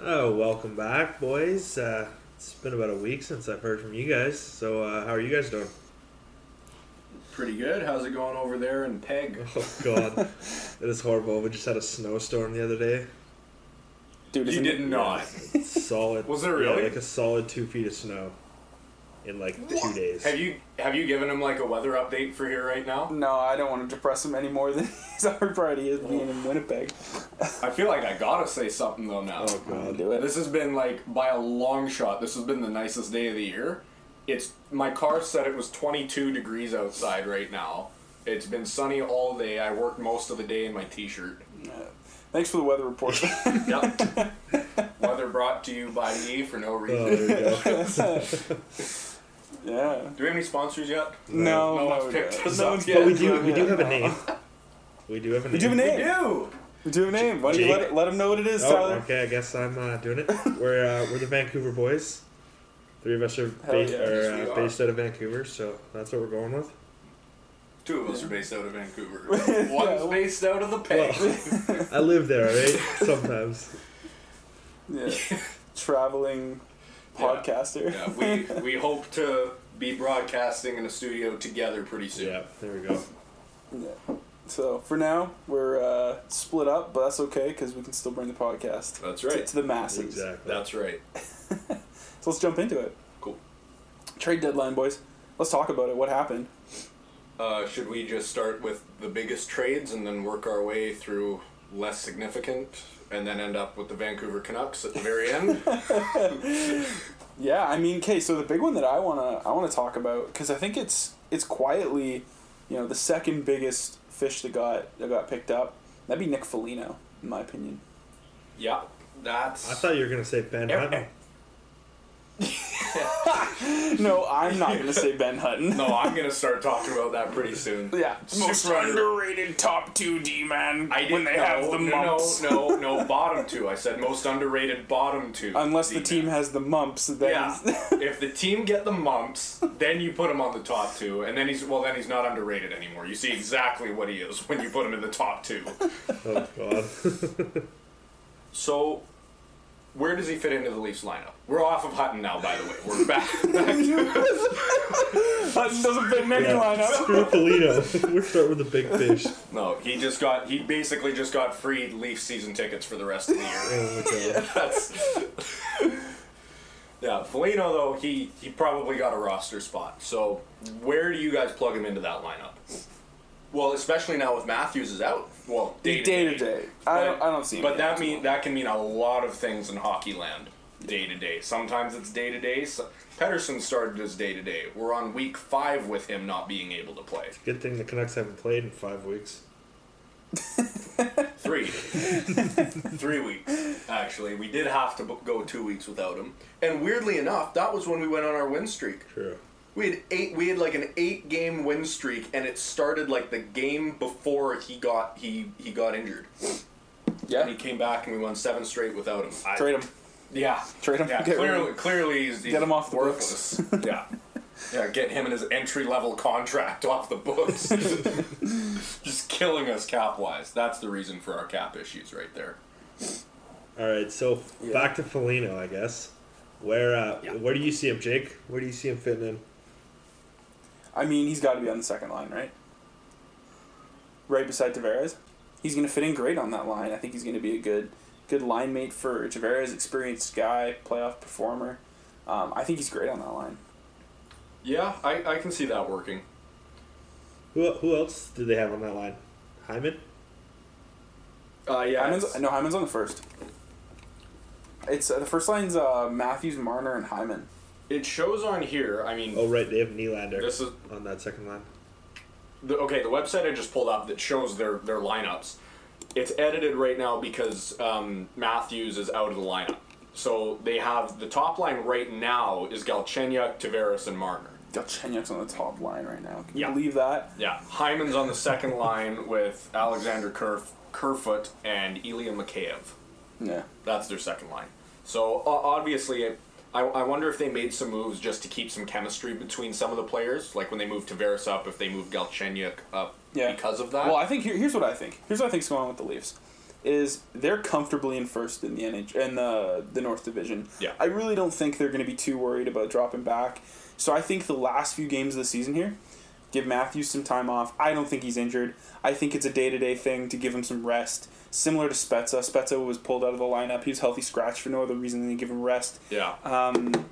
Oh, welcome back, boys. Uh, it's been about a week since I've heard from you guys. So, uh, how are you guys doing? Pretty good. How's it going over there in Peg? Oh God, it is horrible. We just had a snowstorm the other day. Dude, You isn't did not. Solid. Was it yeah, really? like a solid two feet of snow in like two days. Have you have you given him like a weather update for here right now? No, I don't want to depress him any more than he's already is being in Winnipeg. I feel like I gotta say something though now. Oh God. Do it. This has been like by a long shot. This has been the nicest day of the year. It's my car said it was 22 degrees outside right now. It's been sunny all day. I worked most of the day in my t-shirt. Yeah. Thanks for the weather report. Yep. Weather brought to you by me for no Oh, reason. there you go. Yeah. Do we have any sponsors yet? No, No no, one's picked us no up one's yet. But we do. We do have a name. We do have a name. We do have a We name. do. We do have a name. Why don't you Jake. let, it, let him know what it is, Oh, Tyler? okay. I guess I'm uh, doing it. We're uh, we're the Vancouver boys. Three of us are, Hell ba- yeah. are Yes, we uh, are. based out of Vancouver, so that's what we're going with. Two of us are based out of Vancouver. Yeah, One's well- based out of the Peg. I live there, right? Sometimes. Yeah. Traveling podcaster. yeah, we we hope to be broadcasting in a studio together pretty soon. Yeah. There we go. Yeah. So for now, we're uh, split up, but that's okay because we can still bring the podcast That's to, right. to the masses. Exactly. That's right. So let's jump into it. Cool. Trade deadline, boys. Let's talk about it. What happened? Uh, should we just start with the biggest trades and then work our way through less significant and then end up with the Vancouver Canucks at the very end? Yeah, I mean, okay. So the big one that I wanna I wanna talk about because I think it's it's quietly, you know, the second biggest fish that got that got picked up. That'd be Nick Foligno, in my opinion. yeah, that's. I thought you were gonna say Ben Hutton. eh. No, I'm not gonna say Ben Hutton. no, I'm gonna start talking about that pretty soon. Yeah, most Super under- underrated top two D man I didn't when they no, have the no, mumps. No, no, no, bottom two. I said most underrated bottom two. Unless the D-man. team has the mumps, then Yeah, if the team get the mumps, then you put him on the top two, and then he's well, then he's not underrated anymore. You see exactly what he is when you put him in the top two. Oh God. So, where does he fit into the Leafs lineup? We're off of Hutton now, by the way. We're back. back Hutton doesn't fit in any lineup. Screw Foligno. We're starting with the big fish. no, he just got. He basically just got free Leaf season tickets for the rest of the year. Oh my God. That's. Yeah, Foligno though he he probably got a roster spot. So where do you guys plug him into that lineup? Well, especially now with Matthews is out. Well, day to Day day. to day. I don't, I don't see. But that mean that can mean a lot of things in hockey land. Day to day. Sometimes it's day to day. So Pettersson started as day to day. We're on week five with him not being able to play. Good thing the Canucks haven't played in five weeks. Three. Three weeks, actually. We did have to bo- go two weeks without him. And weirdly enough, that was when we went on our win streak. True. We had eight. We had like an eight-game win streak, and it started like the game before he got he he got injured. Yeah. And he came back, and we won seven straight without him. I- Trade him. Yeah. Trade him. Yeah. Get Clearly, him. clearly, he's, he's Get him off the worthless. yeah. Yeah, get him and his entry level contract off the books. Just killing us cap wise. That's the reason for our cap issues right there. All right. So Yeah. back to Foligno, I guess. Where uh, Yeah. where do you see him, Jake? Where do you see him fitting in? I mean, he's got to be on the second line, right? Right beside Tavares. He's going to fit in great on that line. I think he's going to be a good good line mate for Tavares, experienced guy, playoff performer. Um, I think he's great on that line. Yeah, I, I can see that working. Who who else do they have on that line? Hyman. Uh, yeah, Hyman's, no, Hyman's on the first. It's uh, the first line's uh, Matthews, Marner, and Hyman. It shows on here. I mean, Oh right, they have Nylander this is on that second line. the, okay. The website I just pulled up that shows their their lineups. It's edited right now because um, Matthews is out of the lineup. So they have the top line right now is Galchenyuk, Tavares, and Marner. Galchenyuk's on the top line right now. Can Yeah. you believe that? Yeah, Hyman's on the second line with Alexander Kerf, Kerfoot and Ilya Mikheyev. Yeah. That's their second line. So o- obviously, I, I wonder if they made some moves just to keep some chemistry between some of the players, like when they moved Tavares up, if they moved Galchenyuk up Yeah. because of that. Well, I think here, here's what I think. Here's what I think's going on with the Leafs. is they're comfortably in first in the NH in the the North Division. Yeah. I really don't think they're going to be too worried about dropping back. So I think the last few games of the season here, give Matthews some time off. I don't think he's injured. I think it's a day to day thing to give him some rest. Similar to Spezza. Spezza was pulled out of the lineup. He was healthy scratch for no other reason than to give him rest. Yeah. Um,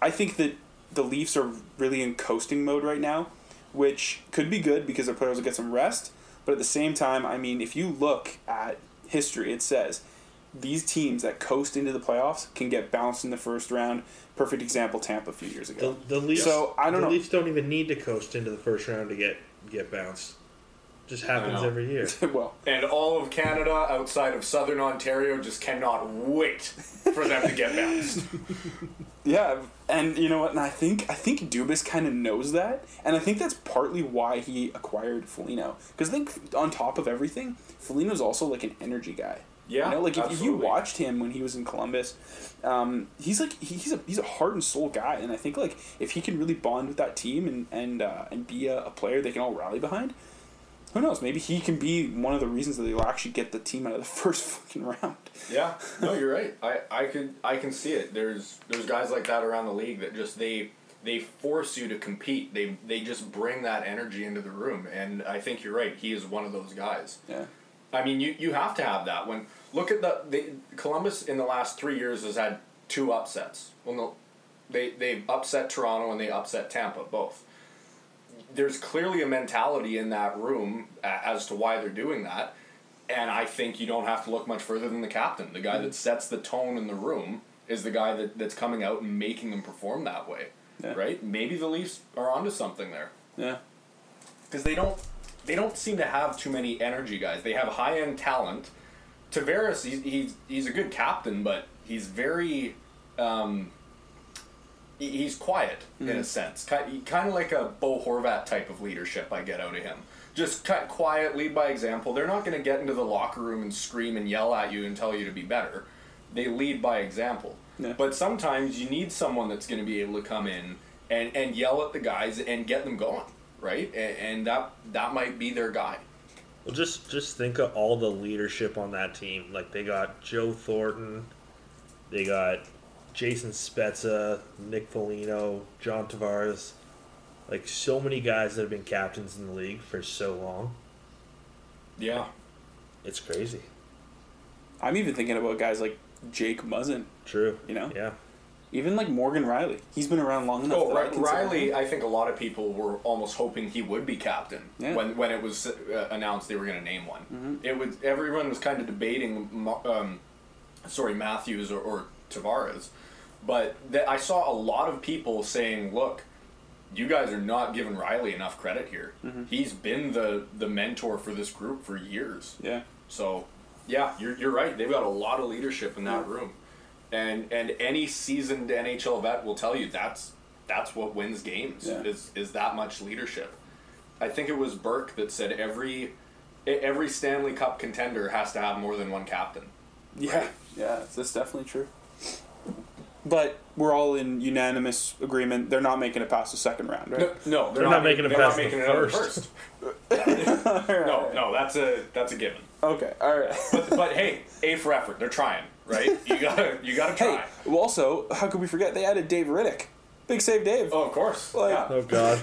I think that the Leafs are really in coasting mode right now, which could be good because their players will get some rest. But at the same time, I mean, if you look at history, it says these teams that coast into the playoffs can get bounced in the first round. Perfect example, Tampa a few years The, ago. the Leafs. So, I don't the know. Leafs don't even need to coast into the first round to get get bounced. Just happens know. every year. well, And all of Canada outside of southern Ontario just cannot wait for them to get bounced. yeah, and you know what? And I think I think Dubas kind of knows that, and I think that's partly why he acquired Foligno. Because I think on top of everything, Foligno's also like an energy guy. Yeah, you know, like if, if you watched him when he was in Columbus, um, he's like he- he's a he's a heart and soul guy, and I think like if he can really bond with that team and and uh, and be a, a player they can all rally behind, who knows? Maybe he can be one of the reasons that they'll actually get the team out of the first fucking round. Yeah, no, you're right. I, I could I can see it. There's there's guys like that around the league that just they they force you to compete. They they just bring that energy into the room, and I think you're right. He is one of those guys. Yeah, I mean, you, you have to have that. When look at the, the Columbus in the last three years has had two upsets. Well, no, they they've upset Toronto and they upset Tampa both. There's clearly a mentality in that room as to why they're doing that, and I think you don't have to look much further than the captain. The guy that sets the tone in the room is the guy that, that's coming out and making them perform that way. Yeah. Right? Maybe the Leafs are onto something there yeah, because they don't they don't seem to have too many energy guys. They have high end talent. Tavares, he's, he's he's a good captain, but he's very um, he's quiet in a hmm. sense, kind of like a Bo Horvat type of leadership. I get out of him. Just cut quiet, lead by example. They're not going to get into the locker room and scream and yell at you and tell you to be better. They lead by example. Yeah. But sometimes you need someone that's going to be able to come in and, and yell at the guys and get them going, right? And, and that that might be their guy. Well, just just think of all the leadership on that team. Like they got Joe Thornton, they got Jason Spezza, Nick Foligno, John Tavares. Like so many guys that have been captains in the league for so long. Yeah. It's crazy. I'm even thinking about guys like Jake Muzzin. True. You know? Yeah. Even like Morgan Rielly, he's been around long enough. Oh, that I Rielly, him- I think a lot of people were almost hoping he would be captain Yeah. when when it was uh, announced they were going to name one. Mm-hmm. It was everyone was kind of debating, um, sorry, Matthews or, or Tavares, but th- I saw a lot of people saying, "Look, you guys are not giving Rielly enough credit here. Mm-hmm. He's been the the mentor for this group for years." Yeah, So, yeah, you're, you're right. They've got a lot of leadership in that room, and and any seasoned NHL vet will tell you that's that's what wins games Yeah. is is that much leadership. I think it was Burke that said every every Stanley Cup contender has to have more than one captain. yeah, yeah. That's definitely true. But we're all in unanimous agreement. They're not making it past the second round, right? No, no, They're not making it they're past not the making it out the first. first. No, no, that's a that's a given. Okay, all right. But, but hey, A for effort. They're trying, right? You gotta you gotta hey, try. well, also, how could we forget they added Dave Rittich? Big save, Dave. Oh, of course. Like- yeah. Oh God.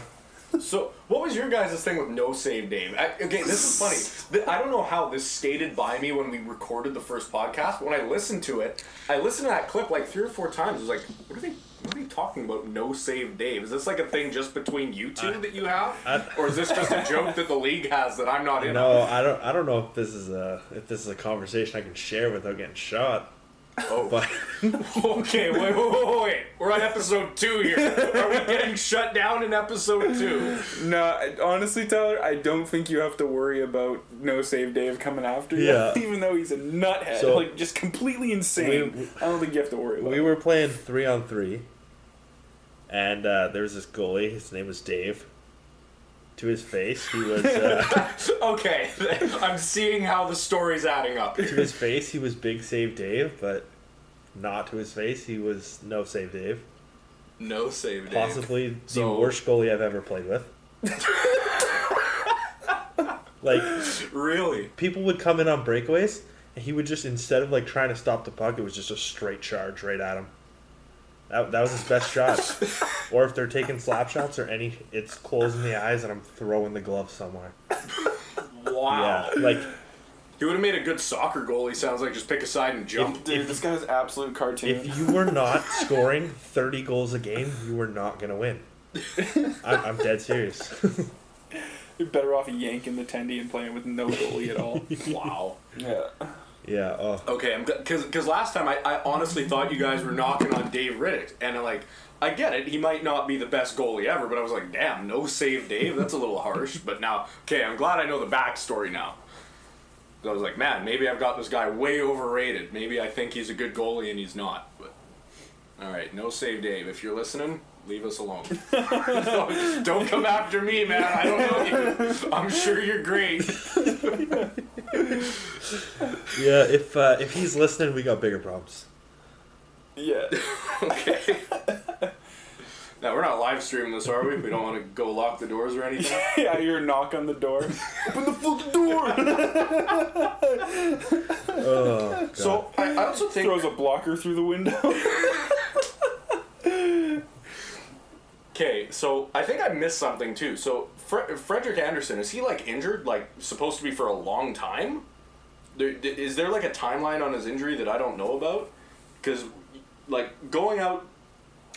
So, what was your guys' thing with no save, Dave? I, okay, this is funny. I don't know how this skated by me when we recorded the first podcast. When I listened to it, I listened to that clip like three or four times. I was like, "What are they? What are they talking about? No save, Dave? Is this like a thing just between you two that you have, I- or is this just a joke that the league has that I'm not in?" No, on? I don't. I don't know if this is a if this is a conversation I can share without getting shot. Oh, But okay. Wait, wait, wait, wait, wait. We're on episode two here. Are we getting shut down in episode two? No, I- honestly, Tyler, I don't think you have to worry about no save Dave coming after you. Yeah. Even though he's a nuthead, So- like just completely insane. We- I don't think you have to worry about. we were playing three on three, and uh, there was this goalie. His name was Dave. To his face, he was. Uh, Okay, I'm seeing how the story's adding up. to his face, he was big save Dave, but not to his face, he was no save Dave. No save, Dave. Possibly the worst goalie I've ever played with. like Really? people would come in on breakaways, and he would just instead of like trying to stop the puck, it was just a straight charge right at him. That, that was his best shot. or if they're taking slap shots or any, it's closing the eyes and I'm throwing the glove somewhere. Wow. Yeah, like He would have made a good soccer goal. He sounds like just pick a side and jump. Dude, this guy's absolute cartoon. if you were not scoring 30 goals a game, you were not gonna win. I'm, I'm dead serious. You're better off yanking the tendy and playing with no goalie at all. wow. yeah. Yeah. Oh. Okay, I'm because because last time I, I honestly thought you guys were knocking on Dave Rittich, and like I get it, he might not be the best goalie ever, but I was like, damn, no save Dave. That's a little harsh. But now, okay, I'm glad I know the backstory now. So I was like, man, maybe I've got this guy way overrated. Maybe I think he's a good goalie and he's not. But all right, no save Dave. If you're listening, leave us alone. don't, don't come after me, man. I don't know you. I'm sure you're great. Yeah. If uh, if he's listening, we got bigger problems. Yeah. Okay. now we're not live streaming this, are we? We don't want to go lock the doors or anything. yeah, you hear a knock on the door. Open the fucking door! Oh. God. So I, I also think Throws a blocker through the window. Okay. So I think I missed something too. So Fre- Frederik Andersen is he like injured? Like supposed to be for a long time? Is there like a timeline on his injury that I don't know about? Because like going out,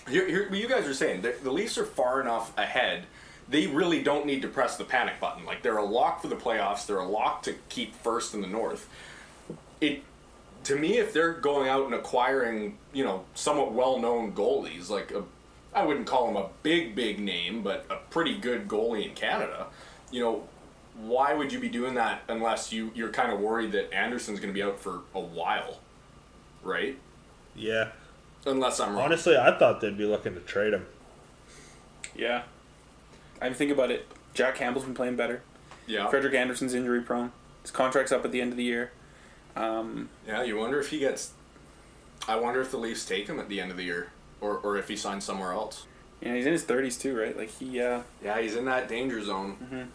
here, here you guys are saying the, the Leafs are far enough ahead. They really don't need to press the panic button. Like they're a lock for the playoffs. They're a lock to keep first in the North. It to me, if they're going out and acquiring, you know, somewhat well-known goalies, like a, I wouldn't call him a big, big name, but a pretty good goalie in Canada, you know, why would you be doing that unless you you're kind of worried that Andersen's going to be out for a while, right? Yeah. Unless I'm wrong. Honestly, I thought they'd be looking to trade him. yeah. I mean, think about it. Jack Campbell's been playing better. yeah, Frederik Andersen's injury prone. His contract's up at the end of the year. Um, yeah. You wonder if he gets. I wonder if the Leafs take him at the end of the year, or or if he signs somewhere else. yeah, he's in his 30s too, right? Like, he, uh, Yeah, he's in that danger zone.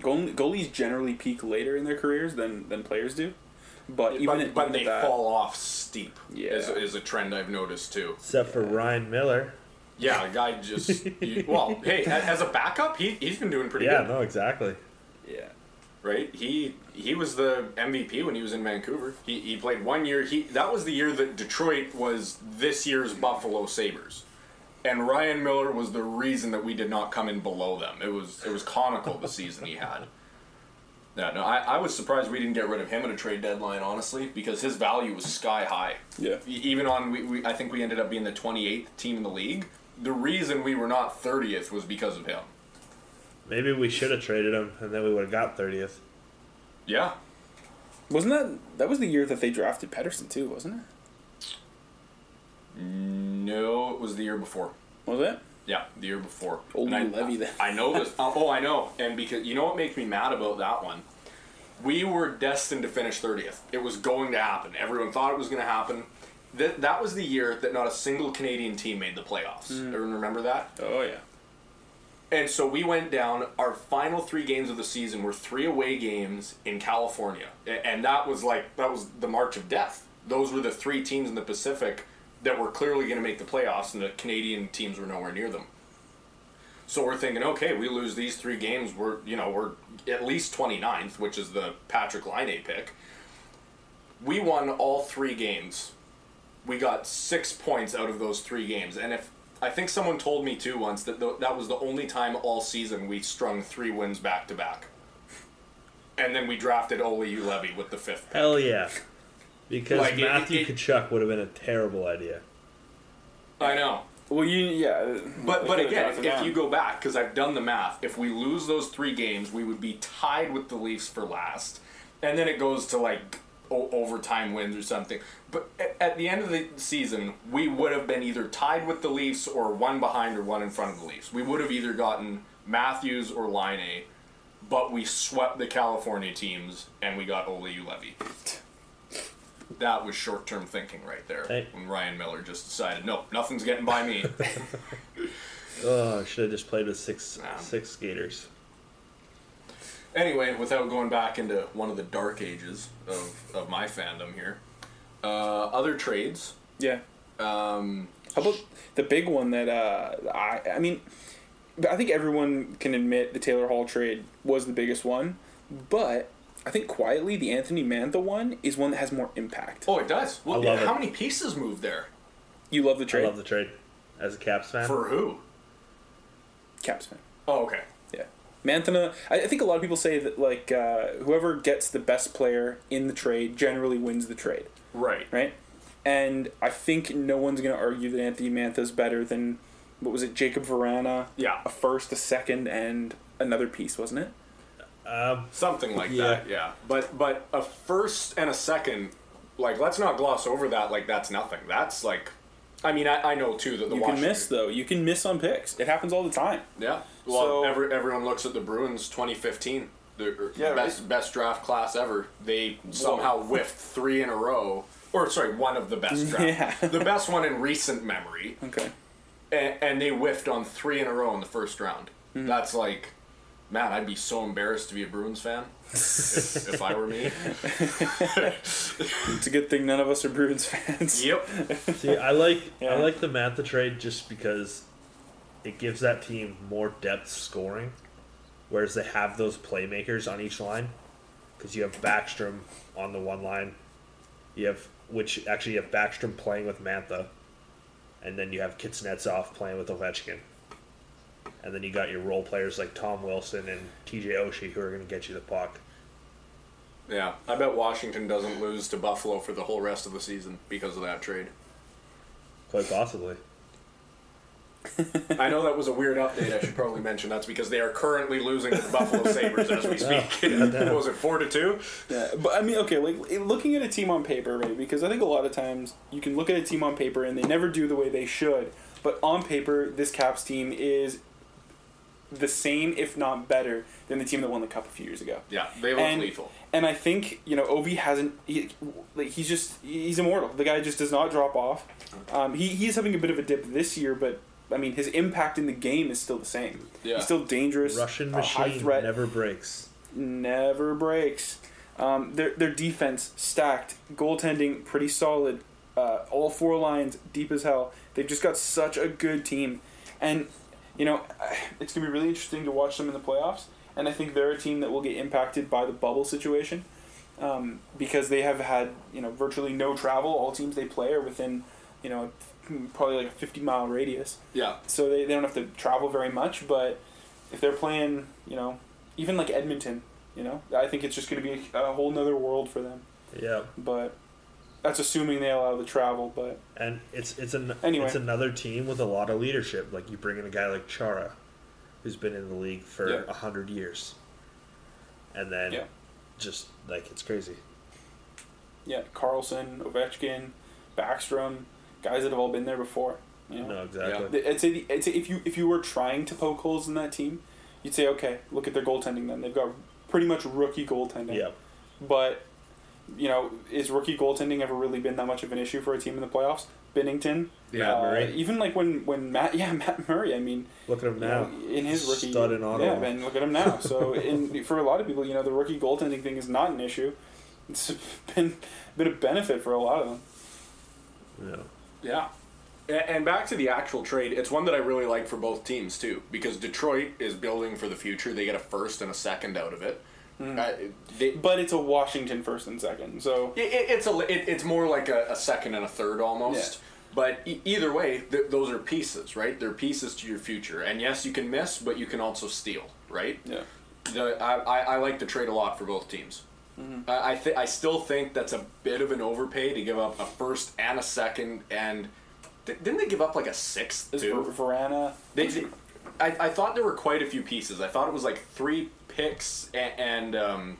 goal- goalies generally peak later in their careers than, than players do. But even but, at- but even they that, fall off steep. Yeah. is, is a trend I've noticed too. Except for Ryan Miller. Yeah, the guy just you- well, hey, as a backup, he he's been doing pretty Yeah, good, no, exactly. Yeah. Right? He he was the MVP when he was in Vancouver. He he played one year. He that was the year that Detroit was this year's Buffalo Sabres. And Ryan Miller was the reason that we did not come in below them. It was it was conical the season he had. Yeah, no, I, I was surprised we didn't get rid of him at a trade deadline, honestly, because his value was sky high. Yeah. Even on we, we I think we ended up being the 28th team in the league. The reason we were not 30th was because of him. Maybe we should have traded him, and then we would have got thirtieth. Yeah. Wasn't that that was the year that they drafted Pettersson too, wasn't it? No, it was the year before. Was it? Yeah, the year before. Old And I, Levy then. I know this. oh, oh, I know. And because you know what makes me mad about that one? We were destined to finish 30th. It was going to happen. Everyone thought it was going to happen. That that was the year that not a single Canadian team made the playoffs. Mm. Everyone remember that? Oh yeah. And so we went down. Our final three games of the season were three away games in California, and that was like that was the march of death. Those were the three teams in the Pacific that were clearly going to make the playoffs, and the Canadian teams were nowhere near them. So we're thinking, okay, we lose these three games, we're you know we're at least 29th, which is the Patrik Laine pick. We won all three games. We got six points out of those three games, and if I think someone told me too once that th- that was the only time all season we strung three wins back to back. And then we drafted Juolevi with the fifth. pick. Hell yeah. Because Like, Matthew it- Tkachuk would have been a terrible idea. I know. Well, you yeah. But but again, if, if you go back, because I've done the math, if we lose those three games, we would be tied with the Leafs for last, and then it goes to like o- overtime wins or something. But a- at the end of the season, we would have been either tied with the Leafs or one behind or one in front of the Leafs. We would have either gotten Matthews or Line A, but we swept the California teams and we got Juolevi. That was short term thinking right there. Hey. When Ryan Miller just decided, no, nothing's getting by me. Oh, I should have just played with six Yeah. six skaters. Anyway, without going back into one of the dark ages of, of my fandom here, uh, other trades. Yeah. Um, How about the big one that uh, I I mean, I think everyone can admit the Taylor Hall trade was the biggest one, but I think quietly the Anthony Mantha one is one that has more impact. oh, it does. Well, I love how it. many pieces moved there? You love the trade. I trade, love the trade as a Caps fan. For who? Caps fan. Oh, okay. Yeah, Manthana. I, I think a lot of people say that like uh, whoever gets the best player in the trade generally wins the trade, Right. right? And I think no one's going to argue that Anthony Mantha's better than what was it, Jakub Vrana, Yeah. a first, a second, and another piece, wasn't it? um, Something like Yeah. that, yeah. But but a first and a second, like let's not gloss over that. Like that's nothing. That's like, I mean, I, I know too that the You can miss though. You can miss on picks. It happens all the time. Yeah. Well, So- every, everyone looks at the Bruins 2015, the er, Yeah, best best draft class ever. They somehow whiffed three in a row, or sorry, one of the best draft, Yeah. the best one in recent memory, Okay. and, and they whiffed on three in a row in the first round. Hmm. That's like, man, I'd be so embarrassed to be a Bruins fan if, if I were me. It's a good thing none of us are Bruins fans. Yep. See, I like Yeah. I like the Mantha trade just because it gives that team more depth scoring, whereas they have those playmakers on each line. Because you have Backstrom on the one line, you have which actually you have Backstrom playing with Mantha, and then you have Kuznetsov playing with Ovechkin, and then you got your role players like Tom Wilson and T.J. Oshie who are going to get you the puck. Yeah, I bet Washington doesn't lose to Buffalo for the whole rest of the season because of that trade. Quite possibly. I know that was a weird update. I should probably mention that's because they are currently losing to the Buffalo Sabres as we speak. what was it four to two? Yeah, but I mean, okay, like looking at a team on paper, right? Because I think a lot of times you can look at a team on paper and they never do the way they should. But on paper, this Caps team is the same, if not better, than the team that won the Cup a few years ago. Yeah, they look And- lethal. And I think you know Ovi hasn't. He, like he's just he's immortal. The guy just does not drop off. Um, he he's having a bit of a dip this year, but I mean his impact in the game is still the same. Yeah. He's still dangerous. Russian a high machine threat. never breaks. never breaks. Um, their their defense stacked, goaltending pretty solid. Uh, all four lines deep as hell. They've just got such a good team, and you know it's gonna be really interesting to watch them in the playoffs. And I think they're a team that will get impacted by the bubble situation um, because they have had you know virtually no travel. All teams they play are within you know probably like a fifty mile radius Yeah, so they, they don't have to travel very much but if they're playing you know even like edmonton you know i think it's just going to be a, a whole nother world for them Yeah. but that's assuming they allow the travel but And it's it's an Anyway. it's another team with a lot of leadership. Like you bring in a guy like Chara, who's been in the league for a Yeah. hundred years, and then Yeah. just like it's crazy. yeah carlson ovechkin backstrom guys that have all been there before you know No, exactly. The- I'd say, the, I'd say if you if you were trying to poke holes in that team, you'd say, okay, look at their goaltending. Then they've got pretty much rookie goaltending. Yeah. But you know, is rookie goaltending ever really been that much of an issue for a team in the playoffs? Binnington, Yeah, uh, Murray. even like when when Matt, yeah, Matt Murray. I mean, Look at him you now. know, in his rookie, Stud in Ottawa. yeah, and look at him now. So, in for a lot of people, you know, the rookie goaltending thing is not an issue. It's been been a benefit for a lot of them. Yeah. Yeah. And back to the actual trade, it's one that I really like for both teams too, because Detroit is building for the future. They get a first and a second out of it. Uh, they, But it's a Washington first and second, so It, it, it's a it, it's more like a, a second and a third almost. But e- either way, th- those are pieces, right? They're pieces to your future. And yes, you can miss, but you can also steal, right? yeah. The, I, I, I like the trade a lot for both teams. I I, th- I still think that's a bit of an overpay to give up a first and a second, and th- didn't they give up like a sixth Is too? Ver- Vrana. They, they, I, I thought there were quite a few pieces. I thought it was like three picks and, and um,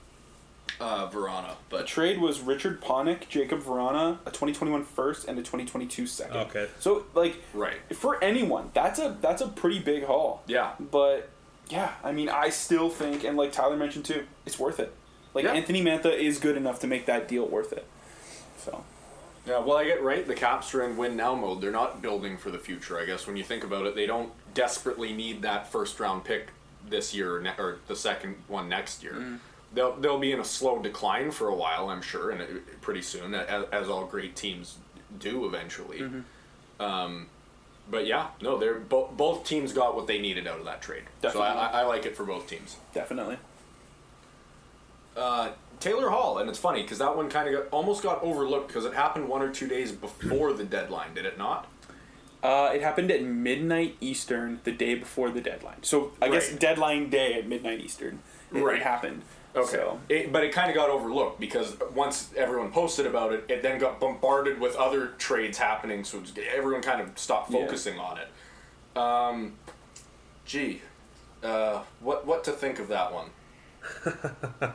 uh, Vrana, The but trade was Richard Panik, Jakub Vrana, a 2021 first and a 2022 second. Okay. So like right, for anyone, that's a that's a pretty big haul. yeah. But yeah, I mean, I still think, and like Tyler mentioned too, it's worth it. Like Yeah. Anthony Mantha is good enough to make that deal worth it. So Yeah, well, I get right. The Caps are in win now mode. They're not building for the future. I guess when you think about it, they don't desperately need that first round pick this year or, ne- or the second one next year. Mm. They'll they'll be in a slow decline for a while, I'm sure, and it, pretty soon, as, as all great teams do eventually. Mm-hmm. Um, but yeah, no, they're bo- both teams got what they needed out of that trade. So Definitely. I, I, I like it for both teams. Definitely. Uh, Taylor Hall, and it's funny because that one kind of got, almost got overlooked because it happened one or two days before the deadline, did it not? Uh, it happened at midnight Eastern, the day before the deadline. So I guess deadline day at midnight Eastern. It, Right. it happened. Okay, So, it, but it kind of got overlooked because once everyone posted about it, it then got bombarded with other trades happening, so everyone kind of stopped Yeah. focusing on it. Um, gee, uh, what what to think of that one?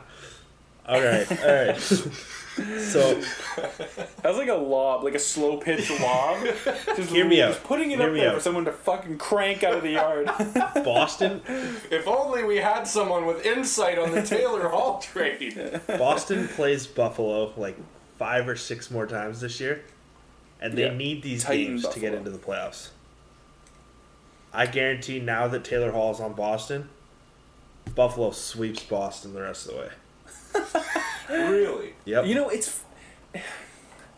All right, all right. so that was like a lob, like a slow pitch lob. Just, Hear me just out. putting it Hear up there out. for someone to fucking crank out of the yard. Boston, If only we had someone with insight on the Taylor Hall trade. Boston plays Buffalo like five or six more times this year, and they Yeah. need these Titan games to get into the playoffs. I guarantee now that Taylor Hall's on Boston, Buffalo sweeps Boston the rest of the way. really? Yep. You know, it's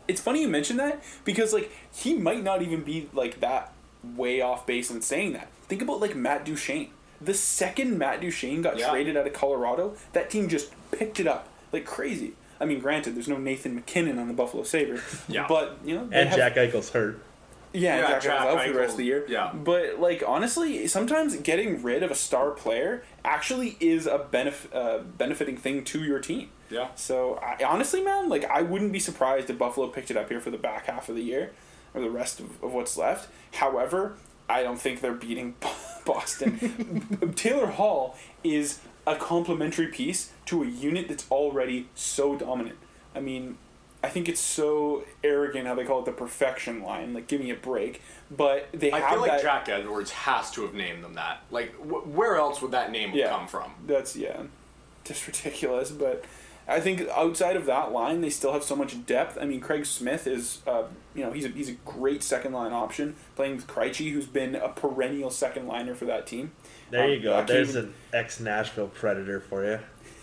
it's funny you mention that because like he might not even be like that way off base in saying that. Think about like Matt Duchene. The second Matt Duchene got Yeah. traded out of Colorado, that team just picked it up like crazy. I mean, granted, there's no Nathan MacKinnon on the Buffalo Sabres, Yeah. but you know, and have- Jack Eichel's hurt. Yeah, Yeah, Jack, Jack out for the rest of the year. yeah. But like honestly, sometimes getting rid of a star player actually is a benef- uh, benefiting thing to your team. Yeah. So I, honestly, man, like I wouldn't be surprised if Buffalo picked it up here for the back half of the year, or the rest of, of what's left. However, I don't think they're beating Boston. Taylor Hall is a complementary piece to a unit that's already so dominant. I mean, I think it's so arrogant how they call it the perfection line. Like, give me a break. But they have. I have feel like that. Jack Edwards has to have named them that. Like, wh- where else would that name Yeah. come from? That's yeah, just ridiculous. But I think outside of that line, they still have so much depth. I mean, Craig Smith is, uh, you know, he's a, he's a great second line option playing with Krejci, who's been a perennial second liner for that team. There Um, you go. I There's even- an ex Nashville Predator for you.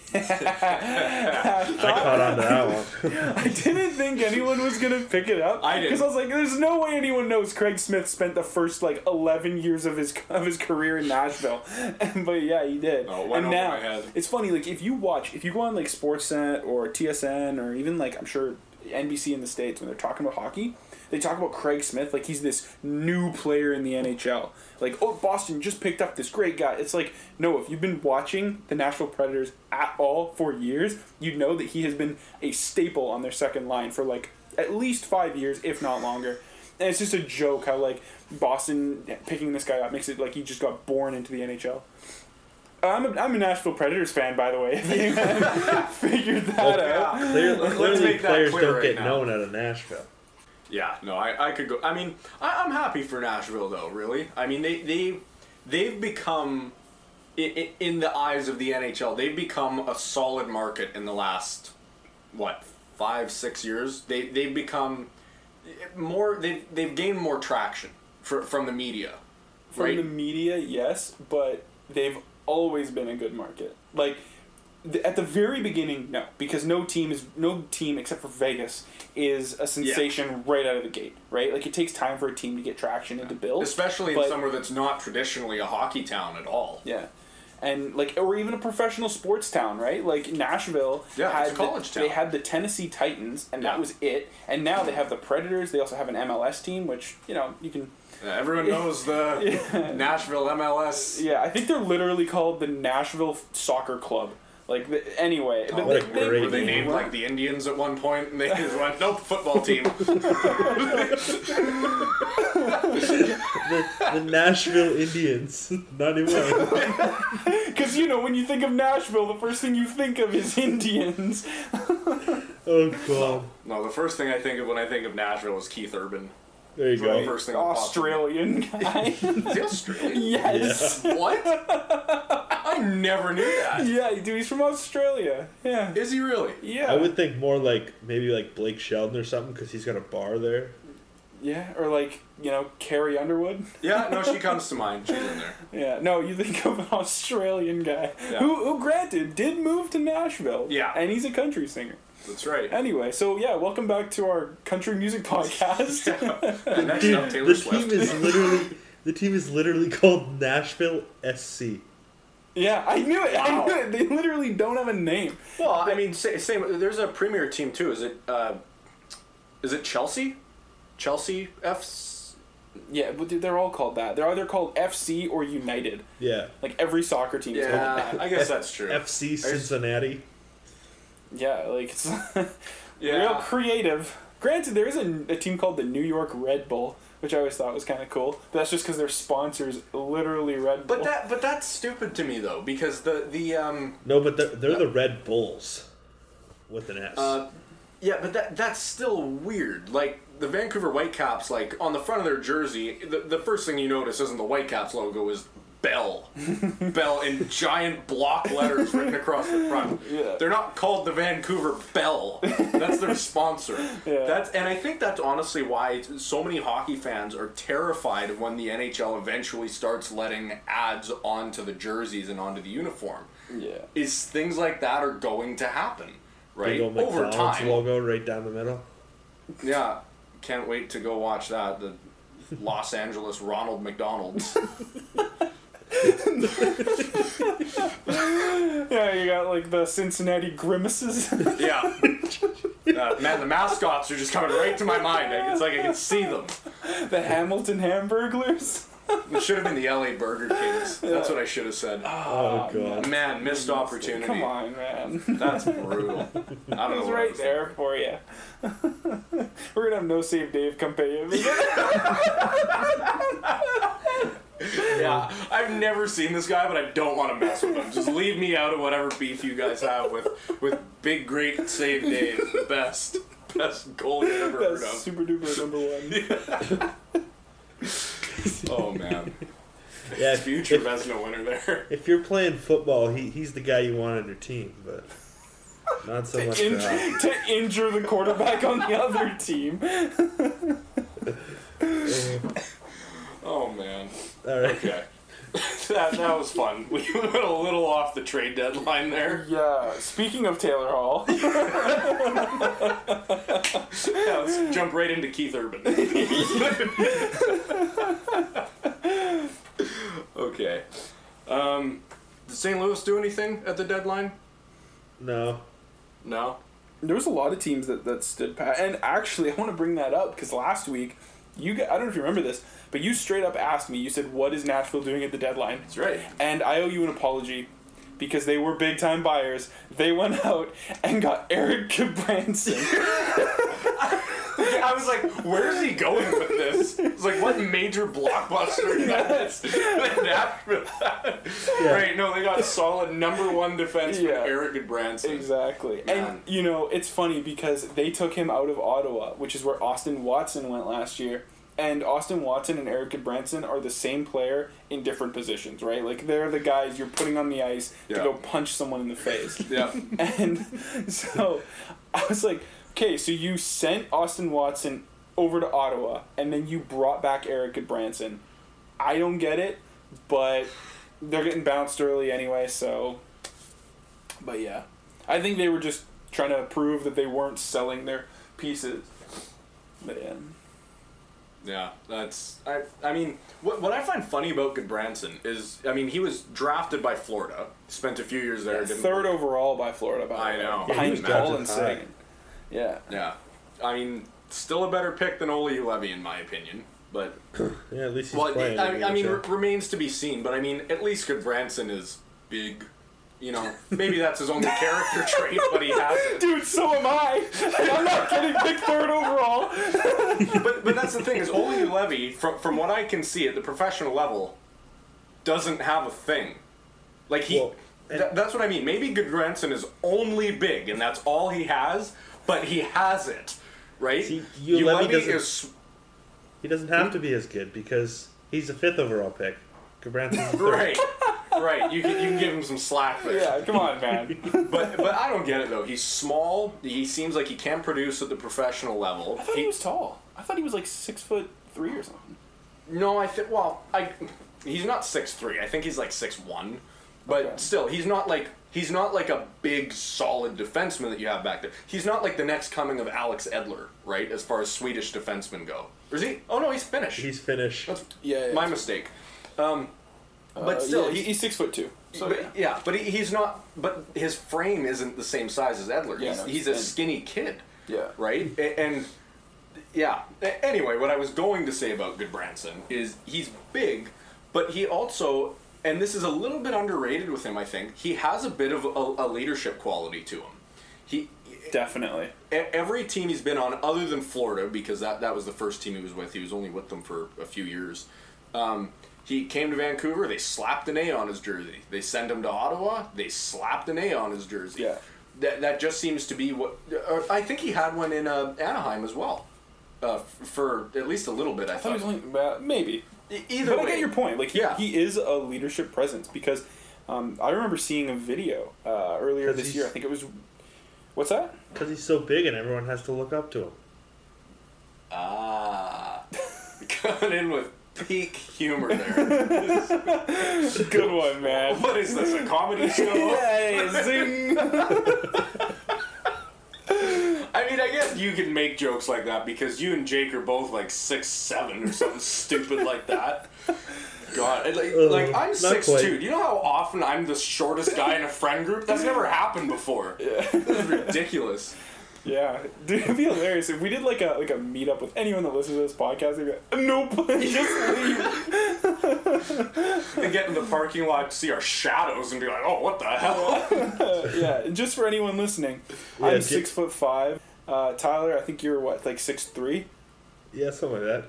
I caught on to that one. I didn't think anyone was gonna pick it up. I didn't. because I was like, "There's no way anyone knows Craig Smith spent the first like 11 years of his of his career in Nashville." but yeah, he did. Oh, it went and now it's funny. Like if you watch, if you go on like Sportsnet or TSN or even like I'm sure NBC in the states when they're talking about hockey, they talk about Craig Smith like he's this new player in the NHL. Like, oh, Boston just picked up this great guy. It's like, no, if you've been watching the Nashville Predators at all for years, you know that he has been a staple on their second line for like at least five years, if not longer. And it's just a joke how like Boston picking this guy up makes it like he just got born into the NHL. I'm a, I'm a Nashville Predators fan, by the way. If you haven't figured that out. Clearly, clearly make that players don't right get now. known out of Nashville. Yeah, no, I, I could go. I mean, I, I'm happy for Nashville though. Really, I mean, they they they've become, in the eyes of the NHL, they've become a solid market in the last what five six years. They they've become more. They've they've gained more traction for, from the media, From right? the media, yes, but they've always been a good market. Like th- at the very beginning, no, because no team is no team except for Vegas is a sensation right out of the gate, right? Like it takes time for a team to get traction and to build, Especially in somewhere that's not traditionally a hockey town at all. Yeah. And like, or even a professional sports town, right? Like Nashville Yeah, had college the, town. they had the Tennessee Titans, and Yeah. that was it. And now they have the Predators. They also have an MLS team, which you know you can. Uh, everyone knows the Nashville MLS. Yeah, I think they're literally called the Nashville Soccer Club. Like the, anyway, but what they, they, great Were they named run- like the Indians at one point, and they just went, "Nope, football team." The, the Nashville Indians, ninety-one. Because you know, when you think of Nashville, the first thing you think of is Indians. Oh god. No, the first thing I think of when I think of Nashville is Keith Urban. There you go. First thing that pops in. Australian guy. Is he Australian? yes. What? I never knew that. Yeah, dude, he's from Australia. Yeah. Is he really? Yeah. I would think more like maybe like Blake Shelton or something because he's got a bar there. Yeah, or like you know Carrie Underwood. Yeah, no, she comes to mind. She's in there. Yeah, no, you think of an Australian guy Yeah. who, who, granted, did move to Nashville. Yeah. and he's a country singer. That's right. Anyway, so yeah, welcome back to our country music podcast. And next Dude, up, Taylor the Swift. team is literally the team is literally called Nashville SC. yeah, I knew it. I knew it. They literally don't have a name. Well, I mean, sa- same. There's a premier team too. Is it? Uh, is it Chelsea? Chelsea F's. Yeah, but they're all called that. They're either called FC or United. Yeah. Like every soccer team is called Yeah, that. I guess that's true. FC Cincinnati. Yeah, like it's Yeah. real creative. Granted, there is a, a team called the New York Red Bull, which I always thought was kind of cool. But that's just because their sponsors literally Red Bull. But that, but that's stupid to me though, because the the um. No, but they're, they're the Red Bulls with an S. Uh, yeah, but that that's still weird. Like the Vancouver Whitecaps, like on the front of their jersey, the, the first thing you notice isn't the Whitecaps logo is Bell, Bell in giant block letters written across the front. Yeah. They're not called the Vancouver Bell. That's their sponsor. Yeah. That's and I think that's honestly why so many hockey fans are terrified when the NHL eventually starts letting ads onto the jerseys and onto the uniform. yeah. Is things like that are going to happen, right? Big old Over time. logo right down the middle. Yeah, can't wait to go watch that. The Los Angeles Ronald McDonald's. Yeah, you got like the Cincinnati grimaces. yeah. Uh, man, the mascots are just coming right to my mind. It's like I can see them. the Hamilton Hamburglers. It should have been the LA Burger Kings. That's what I should have said. Oh, god. Man, missed opportunity. Come on, man. That's brutal. I don't It know. was I right was there for you. We're gonna have no save Dave come pay you. Yeah, I've never seen this guy, but I don't want to mess with him. Just leave me out of whatever beef you guys have with with Big Great Save Dave, the best best goal you ever heard of. super duper number one. Oh man, Yeah, if, future if, Vezina winner there. if you're playing football, he, he's the guy you want on your team, but not so much In- for to injure the quarterback on the other team. Oh man. All right. Okay. that that was fun. We went a little off the trade deadline there. Yeah. Speaking of Taylor Hall, Yeah, let's jump right into Keith Urban. okay. Um, did St. Louis do anything at the deadline? No. No. there was a lot of teams that, that stood pat. And actually, I want to bring that up because last week, you got, I don't know if you remember this, but you straight up asked me. You said, "What is Nashville doing at the deadline?" That's right. And I owe you an apology because they were big time buyers. They went out and got Eric Branson. I was like, where's he going with this? It's like, what major blockbuster Yes. Nashville? Yeah. Right, no, they got solid number one defense Yeah. Eric Branson. Exactly. Man. And you know, it's funny because they took him out of Ottawa, which is where Austin Watson went last year. And Austin Watson and Eric Branson are the same player in different positions, right? Like they're the guys you're putting on the ice Yeah. to go punch someone in the face. Yeah. and so I was like, okay, so you sent Austin Watson over to Ottawa and then you brought back Eric Branson. I don't get it, but they're getting bounced early anyway, so but yeah. I think they were just trying to prove that they weren't selling their pieces. But yeah. Yeah, that's I. I mean, what what I find funny about Gudbranson is, I mean, he was drafted by Florida, spent a few years there. didn't Third work. overall by Florida, by I way. know. Behind Yeah, he was Paul and high. Sagan. Yeah. Yeah, I mean, still a better pick than Juolevi in my opinion. But Yeah, at least he's well, playing. I, I mean, the r- remains to be seen. But I mean, at least Gudbranson is big. You know, maybe that's his only character trait, but he has it. Dude, so am I. I'm not getting picked third overall. But but that's the thing is Juolevi, from from what I can see at the professional level, doesn't have a thing. Like he, Well, and- tha- that's what I mean. Maybe Gudbranson is only big, and that's all he has. But he has it, right? See, Juolevi doesn't- is He doesn't have hmm? to be as good because he's a fifth overall pick. Gudbranson's a third. right, right. You can you can give him some slack there. Yeah, come on, man. But but I don't get it though. He's small. He seems like he can't produce at the professional level. I thought he was tall. I thought he was like six foot three or something. No, I think. Well, I he's not six three. I think he's like six one, but Okay. still, he's not like he's not like a big solid defenseman that you have back there. He's not like the next coming of Alex Edler, right? As far as Swedish defensemen go, or is he? Oh no, he's Finnish. He's Finnish. That's Yeah, yeah. my mistake. Um, but Uh, still, yeah, he- he, he's six foot two. So but, yeah. yeah, but he, he's not. But his frame isn't the same size as Edler. Yeah, he's no, he's a skinny kid, yeah. right? A- And yeah. Anyway, what I was going to say about Gudbranson is he's big, but he also, and this is a little bit underrated with him. I think he has a bit of a, a leadership quality to him. He Definitely. every team he's been on, other than Florida, because that, that was the first team he was with. He was only with them for a few years. Um, he came to Vancouver. They slapped an A on his jersey. They sent him to Ottawa. They slapped an A on his jersey. Yeah. That, that just seems to be what. Uh, I think he had one in uh, Anaheim as well, uh, f- for at least a little bit. I, I thought he was only uh, maybe. Either but way, I get your point. Like, he, Yeah. he is a leadership presence because um, I remember seeing a video uh, earlier 'Cause this year. I think it was. What's that? Because he's so big and everyone has to look up to him. Ah, coming in with peak humor there. Good one, man. what is this? A comedy show? Hey, zing! I mean, I guess you can make jokes like that because you and Jake are both like six seven or something stupid like that. God, like, Uh, like I'm six quite. two. Do you know how often I'm the shortest guy in a friend group? That's never happened before. Yeah. This is ridiculous. Yeah, dude, it'd be hilarious if we did like a like a meetup with anyone that listens to this podcast. They'd be like, "Nope, just leave." And get in the parking lot, to see our shadows, and be like, "Oh, what the hell?" yeah, just for anyone listening, Yeah, I'm J- six foot five. Uh, Tyler, I think you're what, like six three? Yeah, something like that.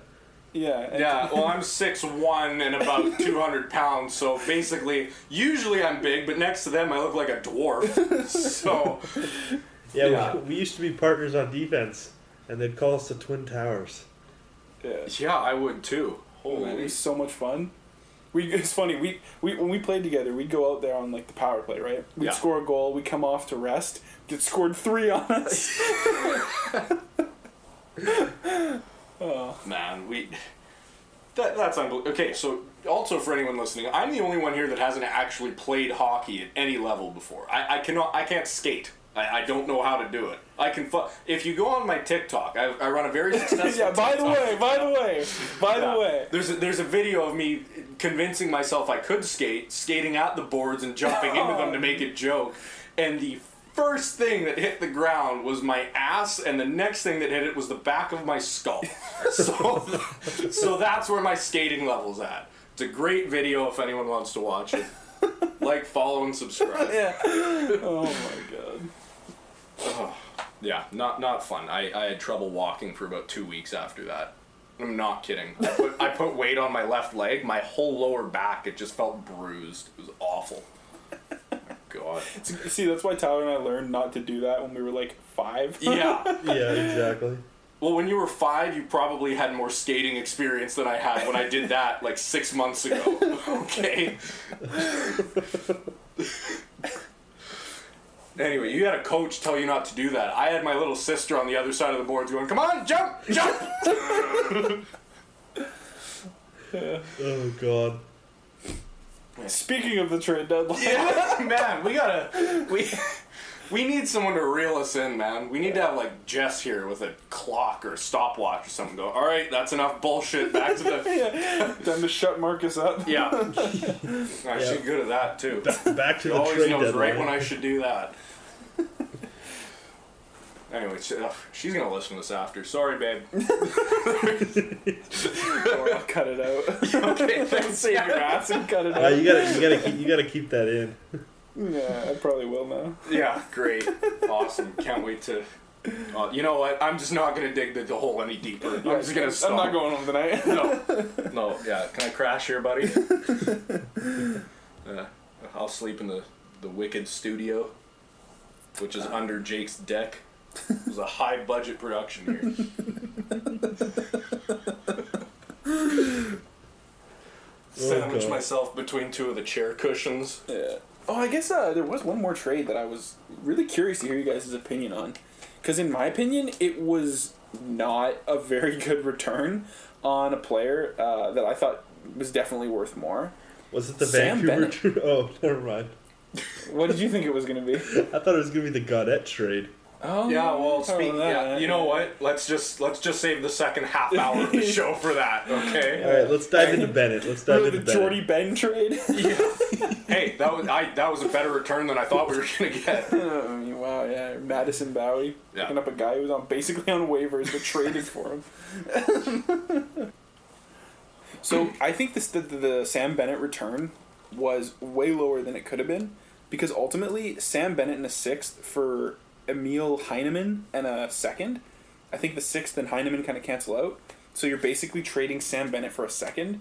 Yeah. and- Yeah, well, I'm six one and about two hundred pounds, so basically, usually I'm big, but next to them, I look like a dwarf. So. Yeah, Yeah. We, we used to be partners on defense, and they'd call us the Twin Towers. yeah. Yeah, I would too. Oh, it Holy. was so much fun. We it's funny. We, we when we played together, we'd go out there on like the power play, right? We'd Yeah. score a goal. We'd come off to rest. Get scored three on us. oh, Man, we. That, that's unbelievable. Okay, so also for anyone listening, I'm the only one here that hasn't actually played hockey at any level before. I, I cannot. I can't skate. I, I don't know how to do it. I can. Fu- if you go on my TikTok, I, I run a very successful. yeah. By the TikTok. way, by the way, by Yeah. the way. There's a, there's a video of me convincing myself I could skate, skating at the boards and jumping into them to make a joke. And the first thing that hit the ground was my ass, and the next thing that hit it was the back of my skull. so, so that's where my skating level's at. It's a great video if anyone wants to watch it. Like, follow, and subscribe. Yeah. Oh my god. Oh, yeah, not not fun. I, I had trouble walking for about two weeks after that. I'm not kidding. I put, I put weight on my left leg. My whole lower back, it just felt bruised. It was awful. My God. See, that's why Tyler and I learned not to do that when we were like five. Yeah. Yeah, exactly. Well, when you were five, you probably had more skating experience than I had when I did that like six months ago. Okay. Anyway, you had a coach tell you not to do that. I had my little sister on the other side of the boards going, "Come on, jump, jump!" Oh god. Speaking of the trade deadline, Yeah, man, we gotta we we need someone to reel us in, man. We need to have like Jess here with a clock or a stopwatch or something. Go, all right, that's enough bullshit. Back to the yeah, time to shut Marcus up. yeah. I should good at that too. Back to He the always trade knows deadline. right when I should do that. Anyway, she- ugh, she's gonna listen to this after. Sorry, babe. Or I'll cut it out. okay, thanks. Save your ass and cut it Uh, out. you gotta, you gotta, keep, you gotta keep that in. Yeah, I probably will now. Yeah, great, awesome. Can't wait to. Uh, you know what? I'm just not gonna dig the, the hole any deeper. I'm just gonna. Stop. I'm not going home tonight. No, no, yeah. Can I crash here, buddy? uh, I'll sleep in the the Wicked studio, which is under Jake's deck. It was a high budget production here. Sandwich myself between two of the chair cushions. Yeah. Oh, I guess uh, there was one more trade that I was really curious to hear you guys' opinion on. Because in my opinion, it was not a very good return on a player uh, that I thought was definitely worth more. Was it the Sam Vancouver? oh, never mind. What did you think it was going to be? I thought it was gonna be the Gaudette trade. Oh, Yeah, well, speak, that? yeah, you know what? Let's just let's just save the second half hour of the show for that, okay? All right, let's dive into Bennett. Let's dive into the Jordy Bennett. Ben trade? hey, that was I that was a better return than I thought we were gonna get. Oh, wow, yeah, Madison Bowey Yeah. picking up a guy who was on basically on waivers but traded for him. so I think this the, the Sam Bennett return was way lower than it could have been because ultimately Sam Bennett in a sixth for Emil Heineman and a second. I think the sixth and Heineman kind of cancel out. So you're basically trading Sam Bennett for a second.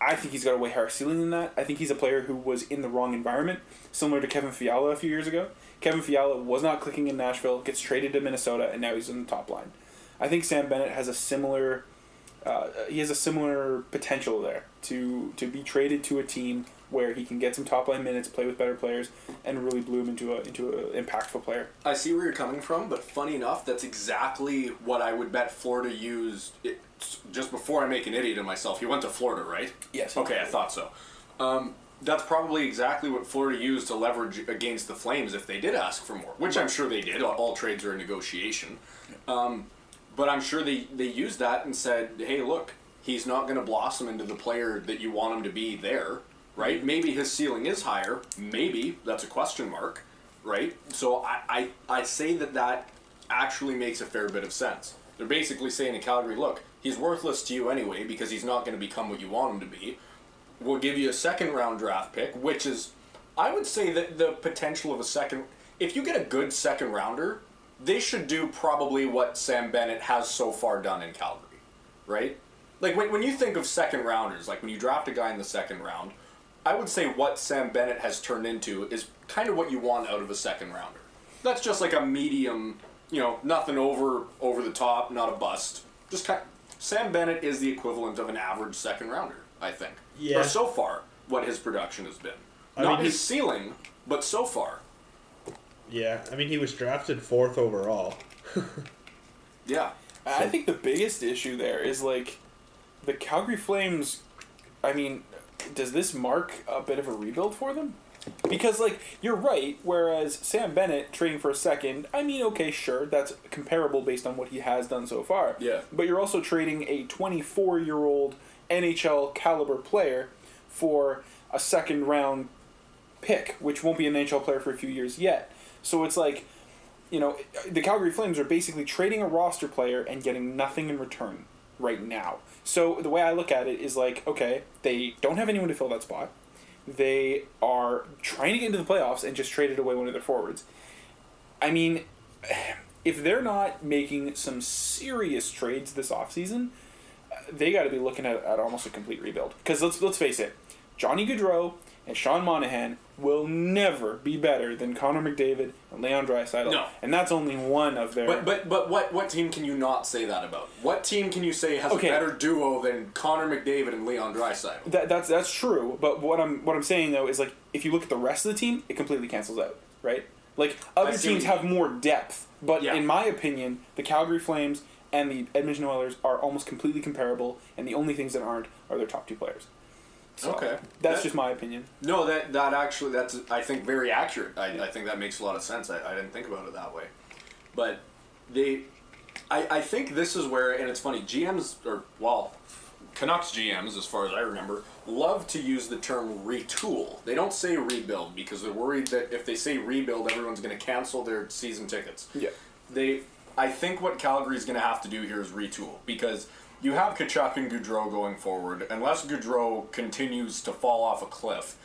I think he's got a way higher ceiling than that. I think he's a player who was in the wrong environment, similar to Kevin Fiala a few years ago. Kevin Fiala was not clicking in Nashville, gets traded to Minnesota, and now he's in the top line. I think Sam Bennett has a similar, uh, he has a similar potential there to to be traded to a team where he can get some top line minutes, play with better players, and really bloom into a into an impactful player. I see where you're coming from, but funny enough, that's exactly what I would bet Florida used it, just before I make an idiot of myself. He went to Florida, right? Yes. Okay, I thought so. Um, that's probably exactly what Florida used to leverage against the Flames if they did ask for more, which I'm sure they did. All, all trades are in negotiation. Um, but I'm sure they, they used that and said, hey, look, he's not going to blossom into the player that you want him to be there, right? Maybe his ceiling is higher. Maybe. That's a question mark, right? So I, I, I say that that actually makes a fair bit of sense. They're basically saying to Calgary, look, he's worthless to you anyway because he's not going to become what you want him to be. We'll give you a second round draft pick, which is, I would say that the potential of a second, if you get a good second rounder, they should do probably what Sam Bennett has so far done in Calgary, right? Like when, when you think of second rounders, like when you draft a guy in the second round, I would say what Sam Bennett has turned into is kind of what you want out of a second rounder. That's just like a medium, you know, nothing over over the top, not a bust. Just kind. Sam Bennett is the equivalent of an average second rounder, I think. Yeah. Or so far, what his production has been. I not mean, his he- ceiling, but so far. Yeah, I mean he was drafted fourth overall. Yeah. I think the biggest issue there is like the Calgary Flames. I mean, does this mark a bit of a rebuild for them? Because like you're right, whereas Sam Bennett trading for a second, I mean, okay, sure, that's comparable based on what he has done so far. Yeah. But you're also trading a 24 year old NHL caliber player for a second round pick, which won't be an NHL player for a few years yet. So it's like, you know, the Calgary Flames are basically trading a roster player and getting nothing in return right now. So the way I look at it is like, okay, they don't have anyone to fill that spot. They are trying to get into the playoffs and just traded away one of their forwards. I mean, if they're not making some serious trades this offseason, they got to be looking at, at almost a complete rebuild. Because let's let's face it, Johnny Gaudreau and Sean Monahan will never be better than Connor McDavid and Leon Draisaitl. No. And that's only one of their. But but but what what team can you not say that about? What team can you say has Okay. a better duo than Connor McDavid and Leon Draisaitl? That, that's that's true, but what I'm what I'm saying though is like if you look at the rest of the team, it completely cancels out, right? Like other teams have more depth, but Yeah. in my opinion, the Calgary Flames and the Edmonton Oilers are almost completely comparable, and the only things that aren't are their top two players. So, Okay. that's That- just my opinion. No, that that actually that's I think very accurate. I, I think that makes a lot of sense. I, I didn't think about it that way, but they, I I think this is where and it's funny GMs or well, Canucks GMs as far as I remember love to use the term retool. They don't say rebuild because they're worried that if they say rebuild, everyone's going to cancel their season tickets. Yeah. they I think what Calgary's going to have to do here is retool because you have Tkachuk and Gaudreau going forward. Unless Gaudreau continues to fall off a cliff,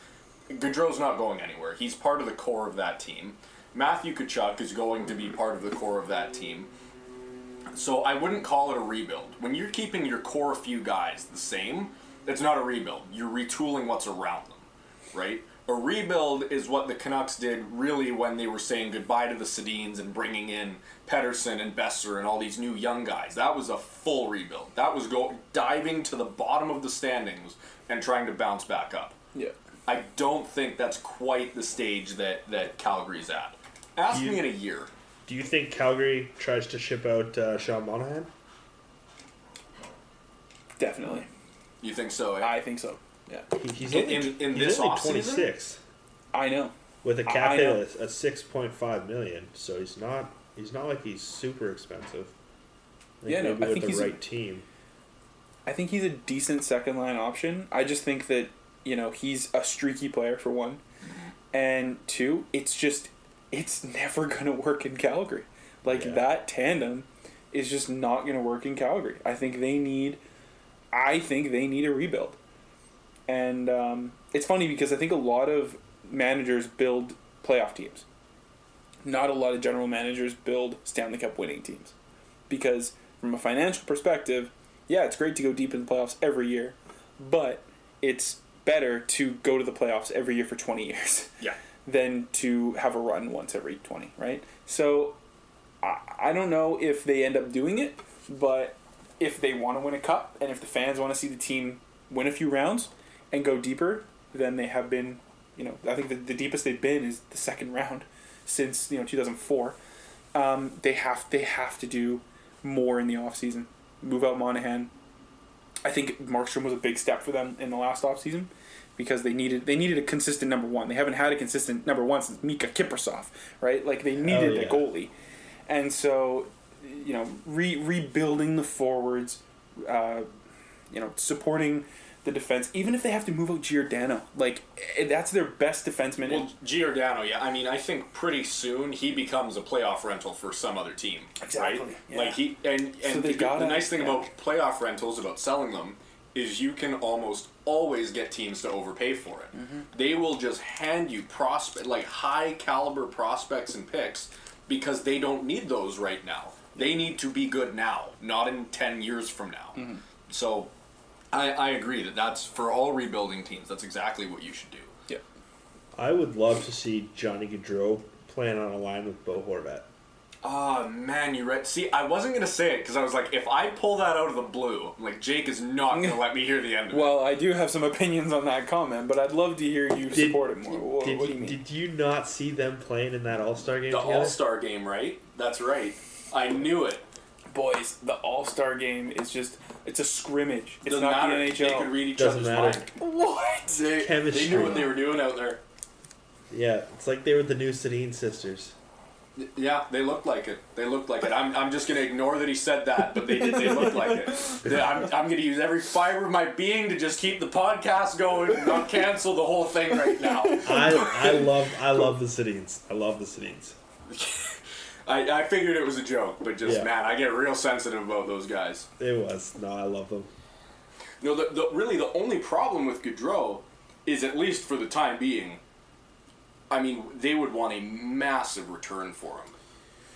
Gaudreau's not going anywhere. He's part of the core of that team. Matthew Tkachuk is going to be part of the core of that team. So I wouldn't call it a rebuild. When you're keeping your core few guys the same, it's not a rebuild. You're retooling what's around them, right? A rebuild is what the Canucks did really when they were saying goodbye to the Sedins and bringing in Pettersson and Boeser and all these new young guys. That was a full rebuild. That was go diving to the bottom of the standings and trying to bounce back up. Yeah. I don't think that's quite the stage that, that Calgary's at. Ask You- me in a year. Do you think Calgary tries to ship out uh, Sean Monahan? Definitely. You think so? eh? I think so. Yeah. He, he's In- only, in- in he's this only offseason? 26 I know. with a cap hit know. at, at 6.5 million. So he's not he's not like he's super expensive. I think Yeah, no, I with think the he's a- right team. I think he's a decent second line option. I just think that, you know, he's a streaky player for one. And two, it's just it's never gonna work in Calgary. Like Yeah. that tandem is just not gonna work in Calgary. I think they need I think they need a rebuild. And um, it's funny because I think a lot of managers build playoff teams. Not a lot of general managers build Stanley Cup winning teams. Because from a financial perspective, yeah, it's great to go deep in the playoffs every year, but it's better to go to the playoffs every year for 20 years Yeah. than to have a run once every 20, right? So I, I don't know if they end up doing it, but if they want to win a cup and if the fans want to see the team win a few rounds and go deeper than they have been, you know, I think the, the deepest they've been is the second round since, you know, 2004. Um, they have they have to do more in the offseason. Move out Monahan. I think Markstrom was a big step for them in the last offseason because they needed they needed a consistent number one. They haven't had a consistent number one since Miikka Kiprusoff, right? Like they needed yeah. a goalie, and so you know re- rebuilding the forwards, uh, you know supporting the defense, even if they have to move out Giordano, like eh, that's their best defenseman. Well, Giordano, yeah. I mean, I think pretty soon he becomes a playoff rental for some other team. Exactly, Right? yeah. Like he and and So the, gotta- the nice thing yeah. about playoff rentals about selling them is you can almost always get teams to overpay for it. Mm-hmm. They will just hand you prospect like high caliber prospects and picks because they don't need those right now. They need to be good now, not in ten years from now. Mm-hmm. So, I, I agree that that's for all rebuilding teams. That's exactly what you should do. yeah. I would love to see Johnny Gaudreau playing on a line with Bo Horvat. Oh man, you read? See, I wasn't gonna say it because I was like, if I pull that out of the blue, like Jake is not gonna let me hear the end of it. Well, I do have some opinions on that comment, but I'd love to hear you Did- support it more. What, Did, what do you, you mean? did you not see them playing in that All Star game The together? All Star game, right? That's right. I knew it. Boys, the All Star game is just it's a scrimmage. It's Doesn't not matter. the They could NHL. read each Doesn't other's matter. mind. What? They, they knew what they were doing out there. Yeah, it's like they were the new Sedin sisters. Yeah, they looked like it. They looked like it. I'm, I'm just gonna ignore that he said that, but they did. They looked like it. They- I'm, I'm gonna use every fiber of my being to just keep the podcast going, and not cancel the whole thing right now. I I love I love the Sedins. I love the Sedins. I, I figured it was a joke, but just Yeah. man, I get real sensitive about those guys. It was no, I love them. No, the, the really the only problem with Gaudreau is at least for the time being. I mean, they would want a massive return for him,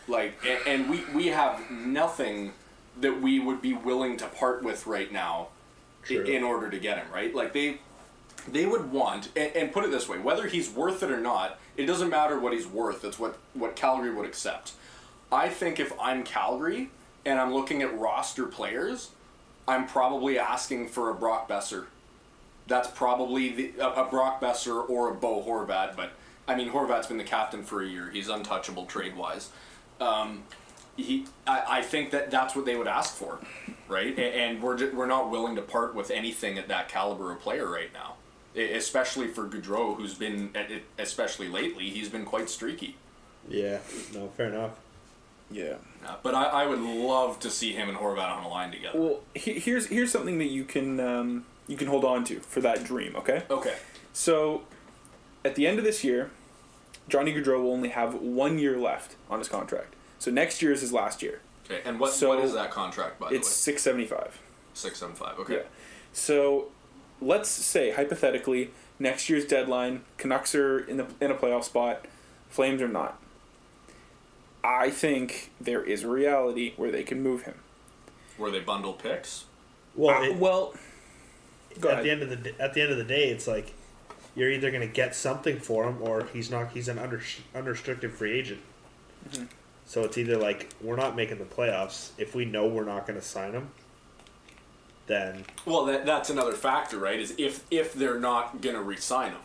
like, and, and we we have nothing that we would be willing to part with right now, i- True. in order to get him right. Like they they would want, and, and put it this way: whether he's worth it or not, it doesn't matter what he's worth. It's what what Calgary would accept. I think if I'm Calgary and I'm looking at roster players, I'm probably asking for a Brock Boeser. That's probably the, a, a Brock Boeser or a Bo Horvat, but I mean Horvat's been the captain for a year. He's untouchable trade wise. Um, he, I, I think that that's what they would ask for, right? A- And, we're ju- we're not willing to part with anything at that caliber of player right now, especially for Gaudreau, who's been, especially lately, he's been quite streaky. Yeah, no, fair enough. Yeah. Uh, but I, I would love to see him and Horvat on a line together. Well, he, here's here's something that you can um, you can hold on to for that dream. Okay. Okay. So, at the end of this year, Johnny Gaudreau will only have one year left on his contract. So next year is his last year. Okay. And what So, what is that contract by the way? It's six seventy five. Six seven five. Okay. Yeah. So, let's say hypothetically next year's deadline, Canucks are in the in a playoff spot, Flames are not. I think there is a reality where they can move him. Where they bundle picks. Well, Uh, it, well, go at ahead. the end of the at the end of the day, it's like you're either going to get something for him or he's not. He's an under, unrestricted free agent. Mm-hmm. So it's either like we're not making the playoffs. If we know we're not going to sign him, then Well, that, that's another factor, right? Is if if they're not gonna re-sign him.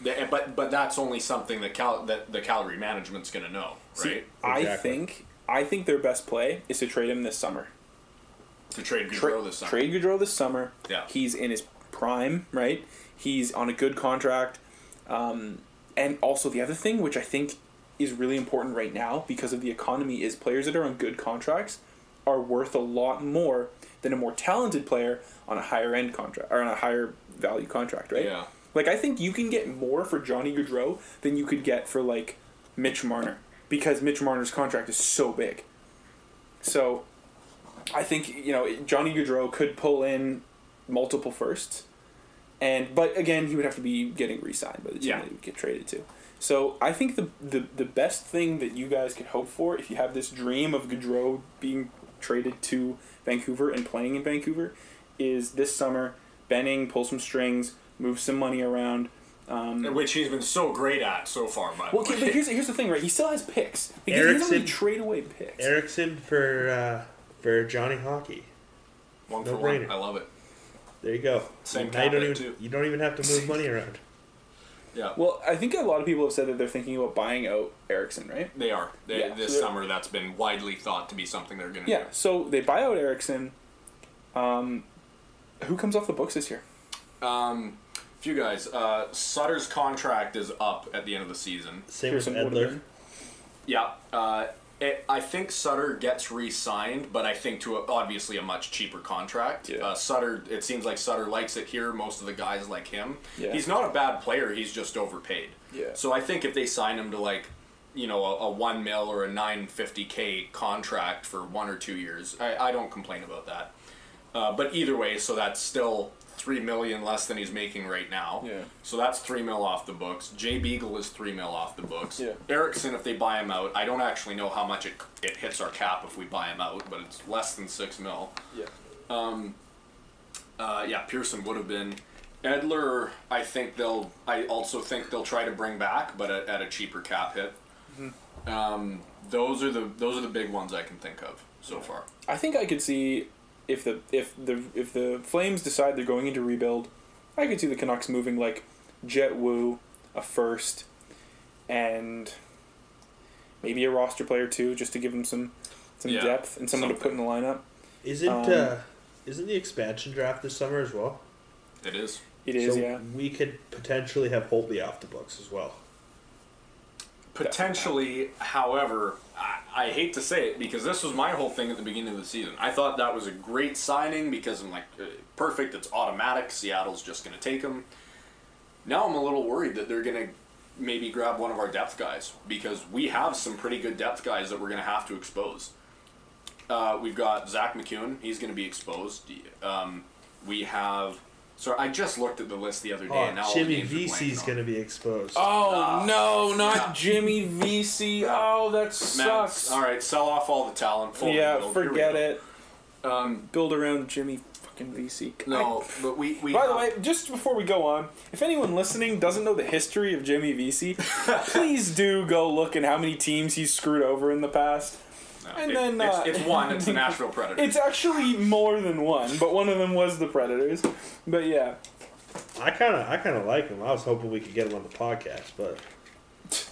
The- But but that's only something that cal- that the Calgary management's going to know, See, right? I think I think their best play is to trade him this summer. to trade Tra- Gaudreau this summer. Trade Gaudreau this summer. Yeah. He's in his prime, right? He's on a good contract. Um, and also the other thing, which I think is really important right now because of the economy, is players that are on good contracts are worth a lot more than a more talented player on a higher end contract or on a higher value contract, right? Yeah. Like I think you can get more for Johnny Gaudreau than you could get for like Mitch Marner because Mitch Marner's contract is so big. So I think you know Johnny Gaudreau could pull in multiple firsts, and but again he would have to be getting re-signed by the team Yeah. that he would get traded to. So I think the, the the best thing that you guys could hope for if you have this dream of Gaudreau being traded to Vancouver and playing in Vancouver is this summer Benning pull some strings, move some money around. Um, Which he's been so great at so far, by well, okay, way. but here's here's the thing, right? He still has picks. He, he doesn't really trade away picks. Eriksson for uh, for Johnny Hockey. one no for one. brainer. I love it. There you go. Same now you cap don't even too. you don't even have to move money around. Yeah. Well, I think a lot of people have said that they're thinking about buying out Eriksson, right? They are. They, Yeah, this so summer, that's been widely thought to be something they're going to Yeah. So they buy out Eriksson. Um, who comes off the books this year? do. Few guys. Uh, Sutter's contract is up at the end of the season. Same Pearson with Edler. been. Yeah. Uh, it, I think Sutter gets re-signed, but I think to a, obviously a much cheaper contract. Yeah. Uh, Sutter, it seems like Sutter likes it here. Most of the guys like him. Yeah. He's not a bad player. He's just overpaid. Yeah. So I think if they sign him to like, you know, a, a one mil or a nine fifty k contract for one or two years, I, I don't complain about that. Uh, but either way, so that's still three million less than he's making right now. Yeah. So that's three mil off the books. Jay Beagle is three mil off the books. Yeah. Eriksson, if they buy him out, I don't actually know how much it, it hits our cap if we buy him out, but it's less than six mil. Yeah. Uh, yeah, Pearson would have been. Edler, I think they'll. I also think they'll try to bring back, but at, at a cheaper cap hit. Um, those are the those are the big ones I can think of so far. I think I could see if the if the if the Flames decide they're going into rebuild, I could see the Canucks moving like Jett Woo, a first, and maybe a roster player too, just to give them some some Yeah, depth and someone to put in the lineup. Isn't Um, uh, isn't the expansion draft this summer as well? It is. It is, so yeah. we could potentially have Holtby off the books as well. Potentially, however, I, I hate to say it because this was my whole thing at the beginning of the season. I thought that was a great signing because I'm like, uh, perfect, it's automatic. Seattle's just going to take him. Now I'm a little worried that they're going to maybe grab one of our depth guys because we have some pretty good depth guys that we're going to have to expose. Uh, we've got Zack MacEwen, he's going to be exposed. Um, we have. So I just looked at the list the other day, Oh, and now all the Jimmy names are Vesey's blanking on going to be exposed. Oh Ah. no, not Yeah. Jimmy Vesey. Oh, that Man, sucks. All right, sell off all the talent. fully yeah, build. Here we forget go. it. Um, Build around Jimmy fucking Vesey. no, but we we. By the way, just before we go on, if anyone listening doesn't know the history of Jimmy Vesey, please do go look at how many teams he's screwed over in the past. No, and it- then, it's, uh, it's one. It's the Nashville Predators. It's actually more than one, but one of them was the Predators. But yeah, I kind of I kind of like him. I was hoping we could get him on the podcast, but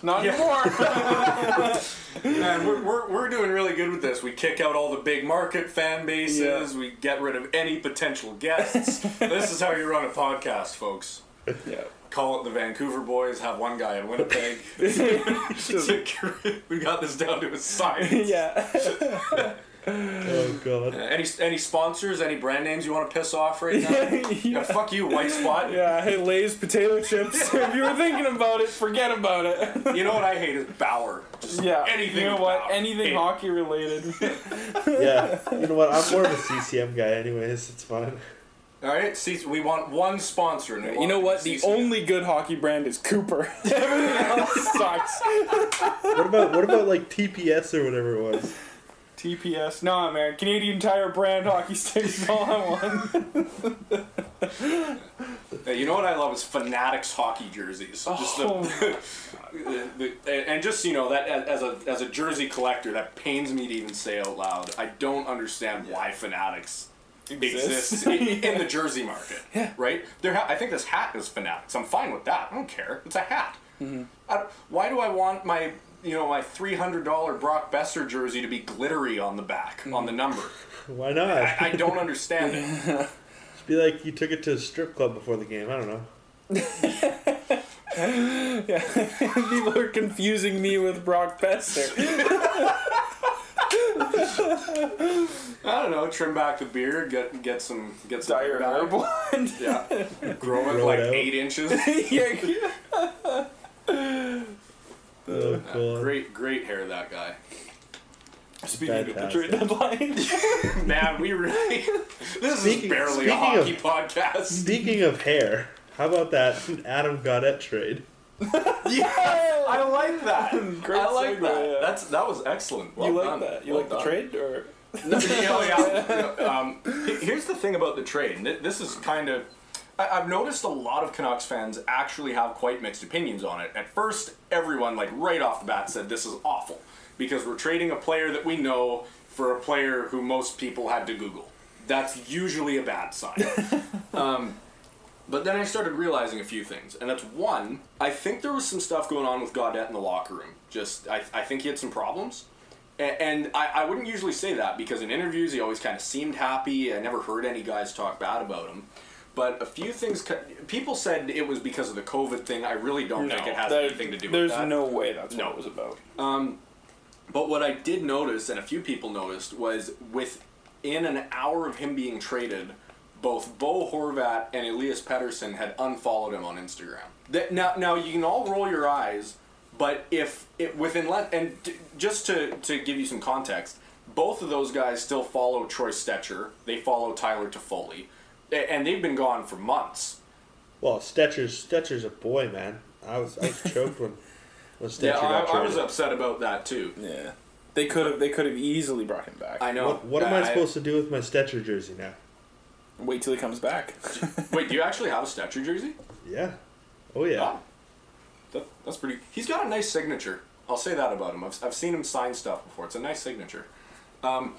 not Yeah. anymore. Man, we're, we're, we're doing really good with this. We kick out all the big market fan bases. Yeah. We get rid of any potential guests. this is how you run a podcast, folks. yeah. Call it the Vancouver Boys. Have one guy in Winnipeg. we got this down to a science. yeah. oh god. Uh, Any any sponsors? Any brand names you want to piss off right now? yeah, yeah. fuck you, White Spot. Yeah, hey, Lay's potato chips. if you were thinking about it, forget about it. You know what I hate is Bauer. Just yeah, anything. You know what? Bauer. Anything Hate. hockey related. Yeah, you know what? I'm more of a CCM guy, anyways. It's fine. All right, see, we want one sponsor. And we You want know what? The CCM. only good hockey brand is Cooper. Everything else sucks. What about what about like TPS or whatever it was? TPS. Nah, man. Canadian Tire brand hockey sticks is all I want. Hey, you know what I love is Fanatics hockey jerseys. Just the, Oh. the, the- and just so you know that as a as a jersey collector, that pains me to even say out loud. I don't understand why Fanatics Exists. exists in, in the jersey market. Yeah. Right? There, ha- I think this hat is Fanatics. I'm fine with that. I don't care. It's a hat. Mm-hmm. Why do I want my you know my three hundred dollar Brock Boeser jersey to be glittery on the back Mm-hmm. on the number? Why not? I, I don't understand it. Just be like you took it to a strip club before the game. I don't know. yeah, People are confusing me with Brock Boeser. I don't know. Trim back the beard. Get get some get some Dire hair hair blonde. Yeah, grow it Grow like out. eight inches. yeah. Oh, cool. Great, great hair, that guy. Speaking of the Fantastic. trade deadline. Man, we really. This Speaking- is barely speaking a hockey of- podcast. Speaking of hair, how about that Adam Gaudette trade? Yeah, I like that. Great I like segue, that. yeah. That's that was excellent. Well you like done. that? You Well like the trade or? No, you yeah. Um, here's the thing about the trade. This is kind of. I- I've noticed a lot of Canucks fans actually have quite mixed opinions on it. At first, everyone, like right off the bat, said this is awful because we're trading a player that we know for a player who most people had to Google. That's usually a bad sign. um, but then I started realizing a few things, and that's one. I think there was some stuff going on with Gaudette in the locker room. Just, I, I think he had some problems. A- And I, I wouldn't usually say that because in interviews he always kind of seemed happy. I never heard any guys talk bad about him. But a few things, people said it was because of the COVID thing. I really don't think it has there- anything to do There's with that. There's no way that's No. what it was about. Um, but what I did notice, and a few people noticed, was within an hour of him being traded, both Bo Horvat and Elias Pettersson had unfollowed him on Instagram. That, now, now you can all roll your eyes, but if it within le- and d- just to to give you some context, both of those guys still follow Troy Stecher. They follow Tyler Toffoli, A- and they've been gone for months. Well, Stecher's Stecher's a boy, man. I was I was choked when when Stecher Yeah, got I, I was upset about that too. Yeah. They could have. They could have easily brought him back. I know. What, what am I supposed to do with my Stecher jersey now? Wait till he comes back. Wait, do you actually have a Stecher jersey? Yeah. Oh yeah. Wow. That, that's pretty. He's got a nice signature. I'll say that about him. I've, I've seen him sign stuff before. It's a nice signature. Um,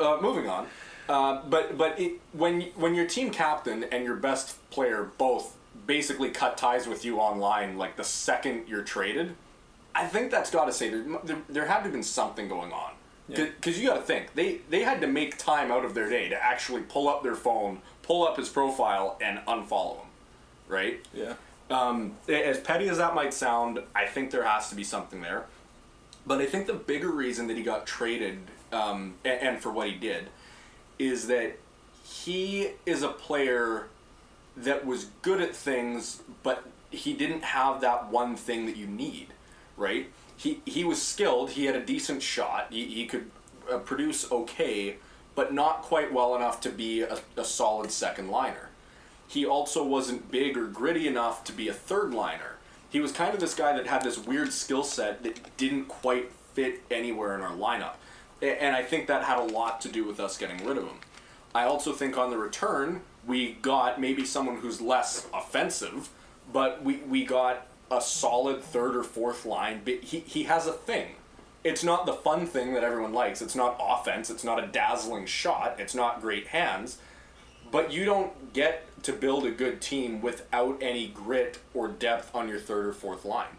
uh, moving on. Uh, but but it, when when your team captain and your best player both basically cut ties with you online like the second you're traded, I think that's got to say there, there there had to have been something going on. Because you got to think they they had to make time out of their day to actually pull up their phone, pull up his profile, and unfollow him, right? yeah. Um, as petty as that might sound, I think there has to be something there. But I think the bigger reason that he got traded, um, and, and for what he did, is that he is a player that was good at things, but he didn't have that one thing that you need, right? He, he was skilled, he had a decent shot, he, he could uh, produce okay, but not quite well enough to be a, a solid second liner he also wasn't big or gritty enough to be a third liner. He was kind of this guy that had this weird skill set that didn't quite fit anywhere in our lineup. And I think that had a lot to do with us getting rid of him. I also think on the return, we got maybe someone who's less offensive, but we, we got a solid third or fourth line. But he, he has a thing. It's not the fun thing that everyone likes. It's not offense. It's not a dazzling shot. It's not great hands but you don't get to build a good team without any grit or depth on your third or fourth line.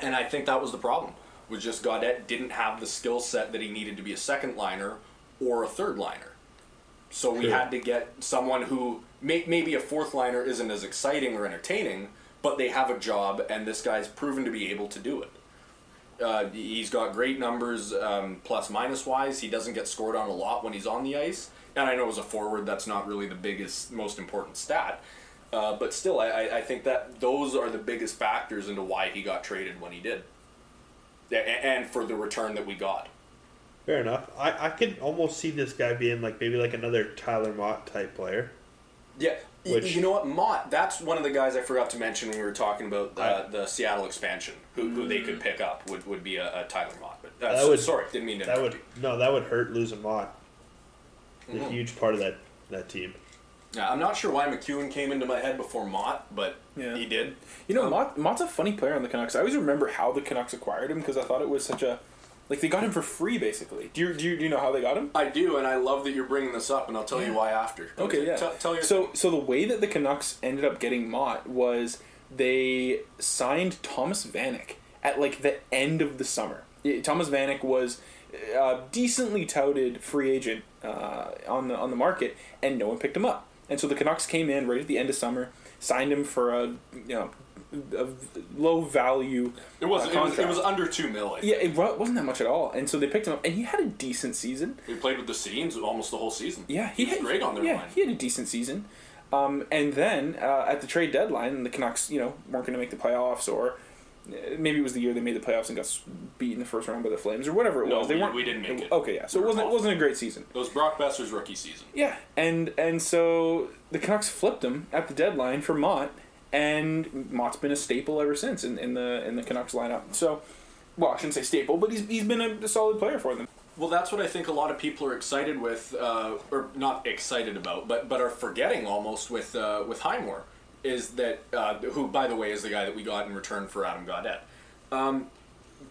And I think that was the problem. Was just Gaudette didn't have the skill set that he needed to be a second liner or a third liner. So we Sure. had to get someone who may, maybe a fourth liner isn't as exciting or entertaining, but they have a job, and this guy's proven to be able to do it. Uh, he's got great numbers, um, plus minus wise. He doesn't get scored on a lot when he's on the ice. And I know as a forward, that's not really the biggest, most important stat. Uh, but still, I, I- think that those are the biggest factors into why he got traded when he did. And for the return that we got. Fair enough. I, I could almost see this guy being like maybe like another Tyler Motte type player. Yeah, Which- you know what, Motte? That's one of the guys I forgot to mention when we were talking about uh, I- the Seattle expansion. Who, who they could pick up would, would be a, a Tyler Motte. But That so- would- sorry, didn't mean to. That would you. no, that would hurt losing Motte. He's Mhm. A huge part of that that team. Yeah, I'm not sure why MacEwen came into my head before Motte, but Yeah. he did. You know, Um, Motte, Motte's a funny player on the Canucks. I always remember how the Canucks acquired him because I thought it was such a Like they got him for free, basically. Do you do you, do you know how they got him? I do, and I love that you're bringing this up, and I'll tell you why after. Okay, yeah. Tell, tell your so so the way that the Canucks ended up getting Motte was they signed Thomas Vanek at like the end of the summer. Thomas Vanek was a decently touted free agent uh, on the on the market, and no one picked him up. And so the Canucks came in right at the end of summer, signed him for a you know low value. It was, uh, it was it was under two million. yeah, it wasn't that much at all. And so they picked him up, and he had a decent season. He played with the Sedins almost the whole season. Yeah, he, was had, great on their yeah, line. he had a decent season. Um, and then uh, at the trade deadline, the Canucks, you know, weren't going to make the playoffs, or uh, maybe it was the year they made the playoffs and got beat in the first round by the Flames, or whatever it No, was. They we- weren't. we didn't make it. Okay, yeah. So We it wasn't it wasn't a great season. It was Brock Boeser's rookie season. Yeah, and and so the Canucks flipped him at the deadline for Motte, and Motte's been a staple ever since in, in the in the Canucks lineup. So, well, I shouldn't say staple, but he's he's been a, a solid player for them. Well, that's what I think a lot of people are excited with, uh, or not excited about, but but are forgetting almost with uh, with Highmore, is that uh, who, by the way, is the guy that we got in return for Adam Gaudette. Um,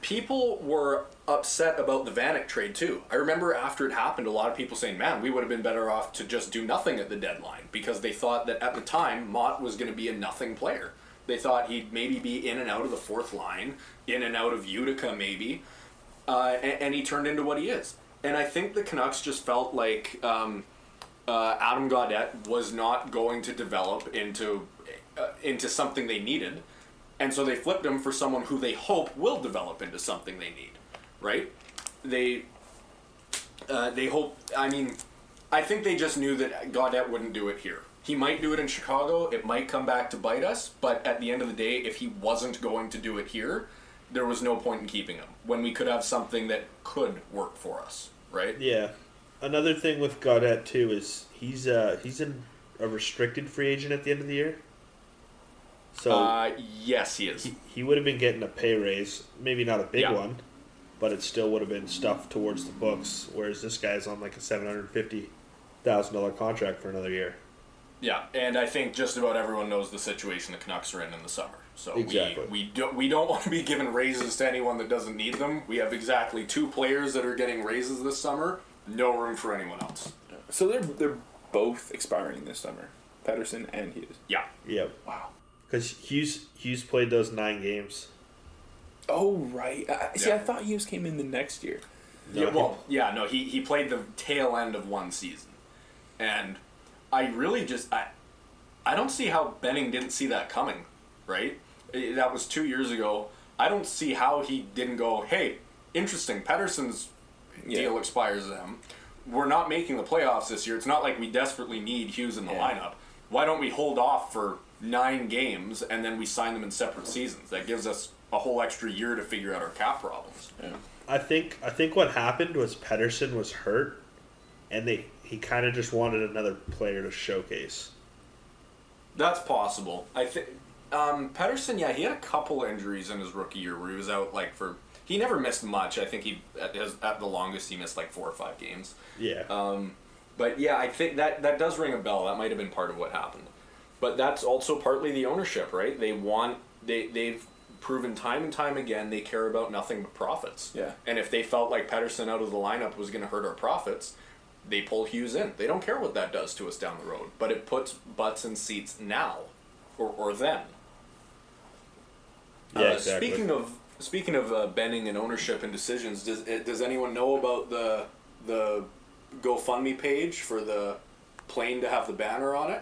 people were upset about the Vanek trade too. I remember after it happened, a lot of people saying, "Man, we would have been better off to just do nothing at the deadline," because they thought that at the time Motte was going to be a nothing player. They thought he'd maybe be in and out of the fourth line, in and out of Utica, maybe uh, and, and he turned into what he is. And I think the Canucks just felt like um, uh, Adam Gaudette was not going to develop into uh, into something they needed, and so they flipped him for someone who they hope will develop into something they need. Right? They uh, they hope. I mean, I think they just knew that Gaudette wouldn't do it here. He might do it in Chicago. It might come back to bite us. But at the end of the day, if he wasn't going to do it here, there was no point in keeping him when we could have something that could work for us. Right? Yeah. Another thing with Gaudette too is he's uh he's in a restricted free agent at the end of the year. So uh, yes, he is. he, he would have been getting a pay raise, maybe not a big Yeah. one, but it still would have been stuffed towards the books. Whereas this guy's on like a seven hundred fifty thousand dollar contract for another year. Yeah, and I think just about everyone knows the situation the Canucks are in in the summer. So Exactly. we we don't we don't want to be giving raises to anyone that doesn't need them. We have exactly two players that are getting raises this summer. No room for anyone else. So they're they're both expiring this summer, Pettersson and Hughes. Yeah. Yep. Wow. Because Hughes Hughes played those nine games. Oh right. I, see, Yeah. I thought Hughes came in the next year. Yeah, No, well, yeah, no, he, he played the tail end of one season. And I really just I I don't see how Benning didn't see that coming, right? That was 2 years ago. I don't see how he didn't go, "Hey, interesting. Pettersson's Yeah. deal expires them. We're not making the playoffs this year. It's not like we desperately need Hughes in the Yeah. lineup. Why don't we hold off for 9 games and then we sign them in separate seasons? That gives us a whole extra year to figure out our cap problems." Yeah. I think I think what happened was Pettersson was hurt, and they he kind of just wanted another player to showcase. That's possible. I think um, Pettersson, yeah, he had a couple injuries in his rookie year where he was out like for. He never missed much. I think he at, his, at the longest he missed like four or five games. Yeah. Um, but yeah, I think that that does ring a bell. That might have been part of what happened. But that's also partly the ownership, right? They want they they've proven time and time again they care about nothing but profits. Yeah. And if they felt like Pettersson out of the lineup was going to hurt our profits, they pull Hughes in. They don't care what that does to us down the road, but it puts butts in seats now, or or then. yeah, Uh, exactly. Speaking of speaking of uh, Benning and ownership and decisions, does does anyone know about the the GoFundMe page for the plane to have the banner on it?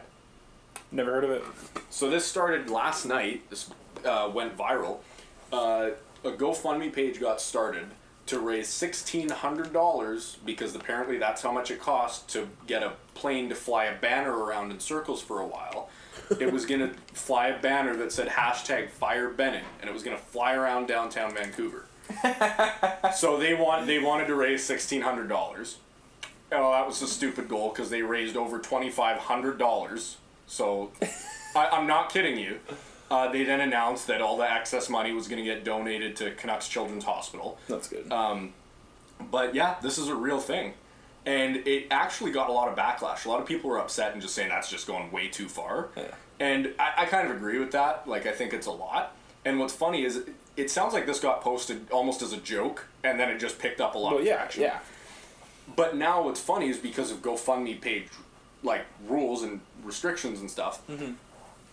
Never heard of it. So this started last night. This uh, went viral. Uh, a GoFundMe page got started to raise sixteen hundred dollars because apparently that's how much it cost to get a plane to fly a banner around in circles for a while. it was gonna fly a banner that said hashtag Fire Benning, and it was gonna fly around downtown Vancouver. so they want they wanted to raise sixteen hundred dollars. Oh, that was a stupid goal because they raised over twenty five hundred dollars. So, I, I'm not kidding you. Uh, they then announced that all the excess money was going to get donated to Canucks Children's Hospital. That's good. Um, but yeah, this is a real thing. And it actually got a lot of backlash. A lot of people were upset and just saying that's just going way too far. Yeah. And I, I kind of agree with that. Like, I think it's a lot. And what's funny is it sounds like this got posted almost as a joke, and then it just picked up a lot Well, of yeah, traction. yeah. But now what's funny is because of GoFundMe page like rules and restrictions and stuff,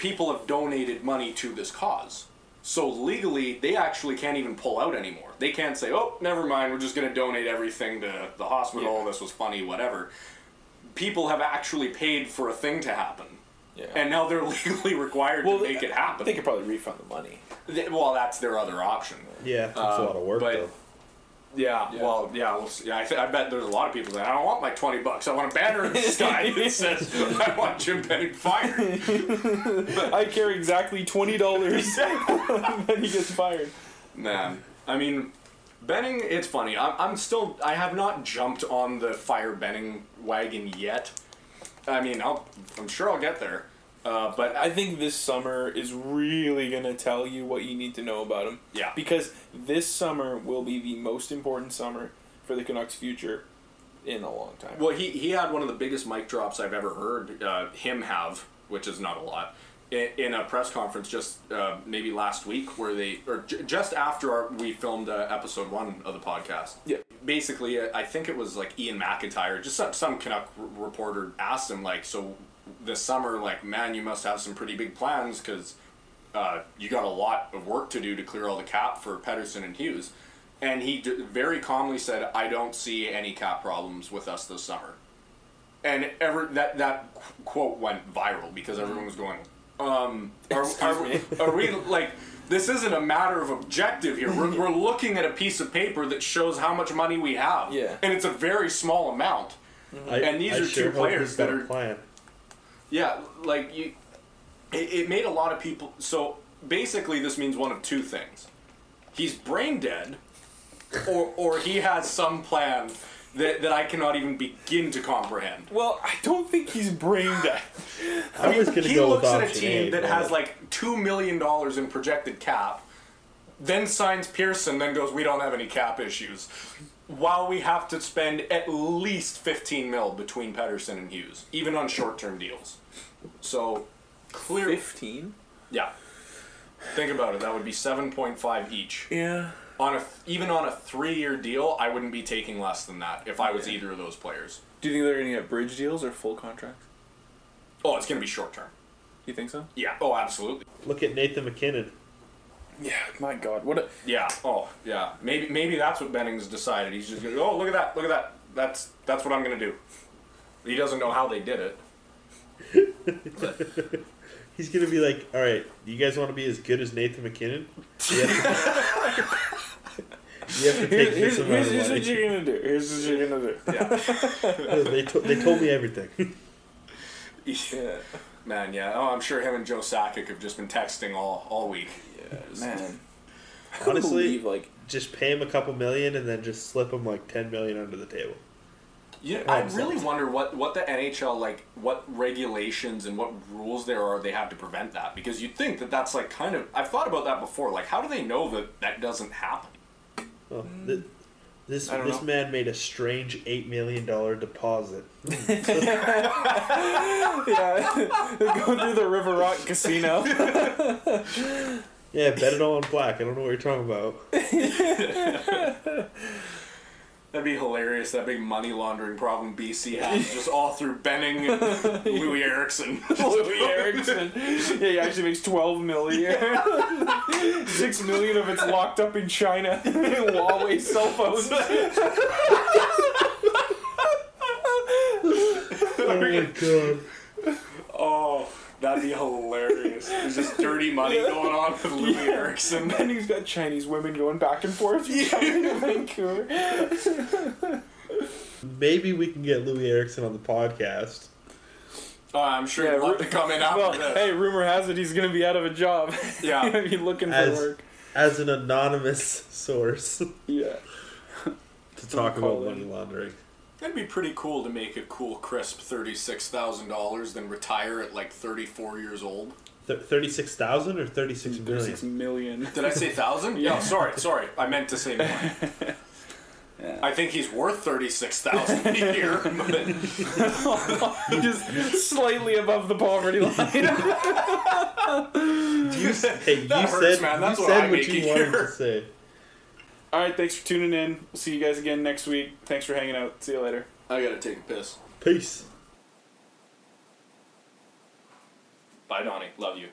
people have donated money to this cause. So legally, they actually can't even pull out anymore. They can't say, "Oh, never mind, we're just going to donate everything to the hospital. Yeah. This was funny, whatever." People have actually paid for a thing to happen, Yeah. and now they're legally required to make it happen. They could probably refund the money. Th- well, that's their other option. Yeah, it's a Uh, lot of work but- though. Yeah, Yeah. well, yeah, we'll see. yeah. I, th- I bet there's a lot of people that I don't want my twenty bucks. I want a banner in the sky that says I want Jim Benning fired. I care exactly twenty dollars, then he gets fired. Man, I mean, Benning. It's funny. I'm, I'm still. I have not jumped on the fire Benning wagon yet. I mean, I'll. I'm sure I'll get there. Uh, but I, think this summer is really gonna tell you what you need to know about him. Yeah. Because this summer will be the most important summer for the Canucks' future in a long time. Well, he, he had one of the biggest mic drops I've ever heard uh, him have, which is not a lot, in, in a press conference just uh, maybe last week, where they or j- just after our, we filmed uh, episode one of the podcast. Yeah. Basically, I think it was like Iain MacIntyre, just some some Canuck r- reporter asked him like, so this summer, like, man, you must have some pretty big plans because uh, you got a lot of work to do to clear all the cap for Pettersson and Hughes. And he d- very calmly said, "I don't see any cap problems with us this summer." And ever that that qu- quote went viral because everyone was going, um, are, Excuse are, me. are we like this isn't a matter of objective here. We're, we're looking at a piece of paper that shows how much money we have, Yeah. and it's a very small amount. I, and these I are sure two hope players he's got that a are- plan. Yeah, like you, it, it made a lot of people. So basically, this means one of two things: he's brain dead, or or he has some plan that that I cannot even begin to comprehend. Well, I don't think he's brain dead. I was gonna he go looks with at a team A, that but- has like two million dollars in projected cap, then signs Pearson, then goes, "We don't have any cap issues." While we have to spend at least fifteen mil between Pettersson and Hughes, even on short-term deals. So, clear. Fifteen. Yeah. Think about it. That would be seven point five each. Yeah. On a even on a three-year deal, I wouldn't be taking less than that if I was Yeah. either of those players. Do you think they're gonna get bridge deals or full contracts? Oh, it's gonna be short-term. You think so? Yeah. Oh, absolutely. Look at Nathan MacKinnon. Yeah. My God, what a Yeah. Oh, yeah. Maybe maybe that's what Benning's decided. He's just gonna go. Oh, look at that! Look at that! That's that's what I'm gonna do. He doesn't know how they did it. He's gonna be like, all right, you guys want to be as good as Nathan MacKinnon? You have to, you have to take here's, this here's, amount here's, here's what you're gonna do. Here's what you're gonna do. Yeah. they, to, they told me everything. Yeah. Man, yeah. Oh, I'm sure him and Joe Sakic have just been texting all all week. Yeah, man. I couldn't Honestly- believe, like just pay him a couple million and then just slip him like ten million under the table. Yeah, I really wonder what, what the NHL like, what regulations and what rules there are they have to prevent that. Because you'd think that that's like kind of. I've thought about that before. Like, how do they know that that doesn't happen? Oh, hmm. th- this I don't this know. man made a strange eight million dollar deposit. yeah, go through the River Rock Casino. Yeah, bet it all on black. I don't know what you're talking about. That'd be hilarious. That big money laundering problem BC has, just all through Benning, and Loui Eriksson. Loui Eriksson. Yeah, he actually makes twelve million. Six million of it's locked up in China. Huawei cell phones. Oh my god. Oh, that'd be hilarious. There's just dirty money going on with Loui Yeah. Eriksson. he's got Chinese women going back and forth from China to Vancouver. Maybe we can get Loui Eriksson on the podcast. Oh, I'm sure Yeah, he'd love ru- to come in after Well, this. hey, rumor has it he's gonna be out of a job. Yeah. He's gonna be looking for As- work. As an anonymous source Yeah. to talk about money laundering. It'd be pretty cool to make a cool, crisp thirty-six thousand dollars, then retire at like thirty-four years old. Th- Thirty-six thousand or thirty-six million? Six million. Did I say thousand? yeah. Oh, sorry, sorry. I meant to say more. Yeah. I think he's worth thirty six thousand a year. But Just slightly above the poverty line. You, hey, That you hurts, said, man. That's you what said I'm what you wanted here. to say. All right, thanks for tuning in. We'll see you guys again next week. Thanks for hanging out. See you later. I gotta take a piss. Peace. Bye, Donnie. Love you.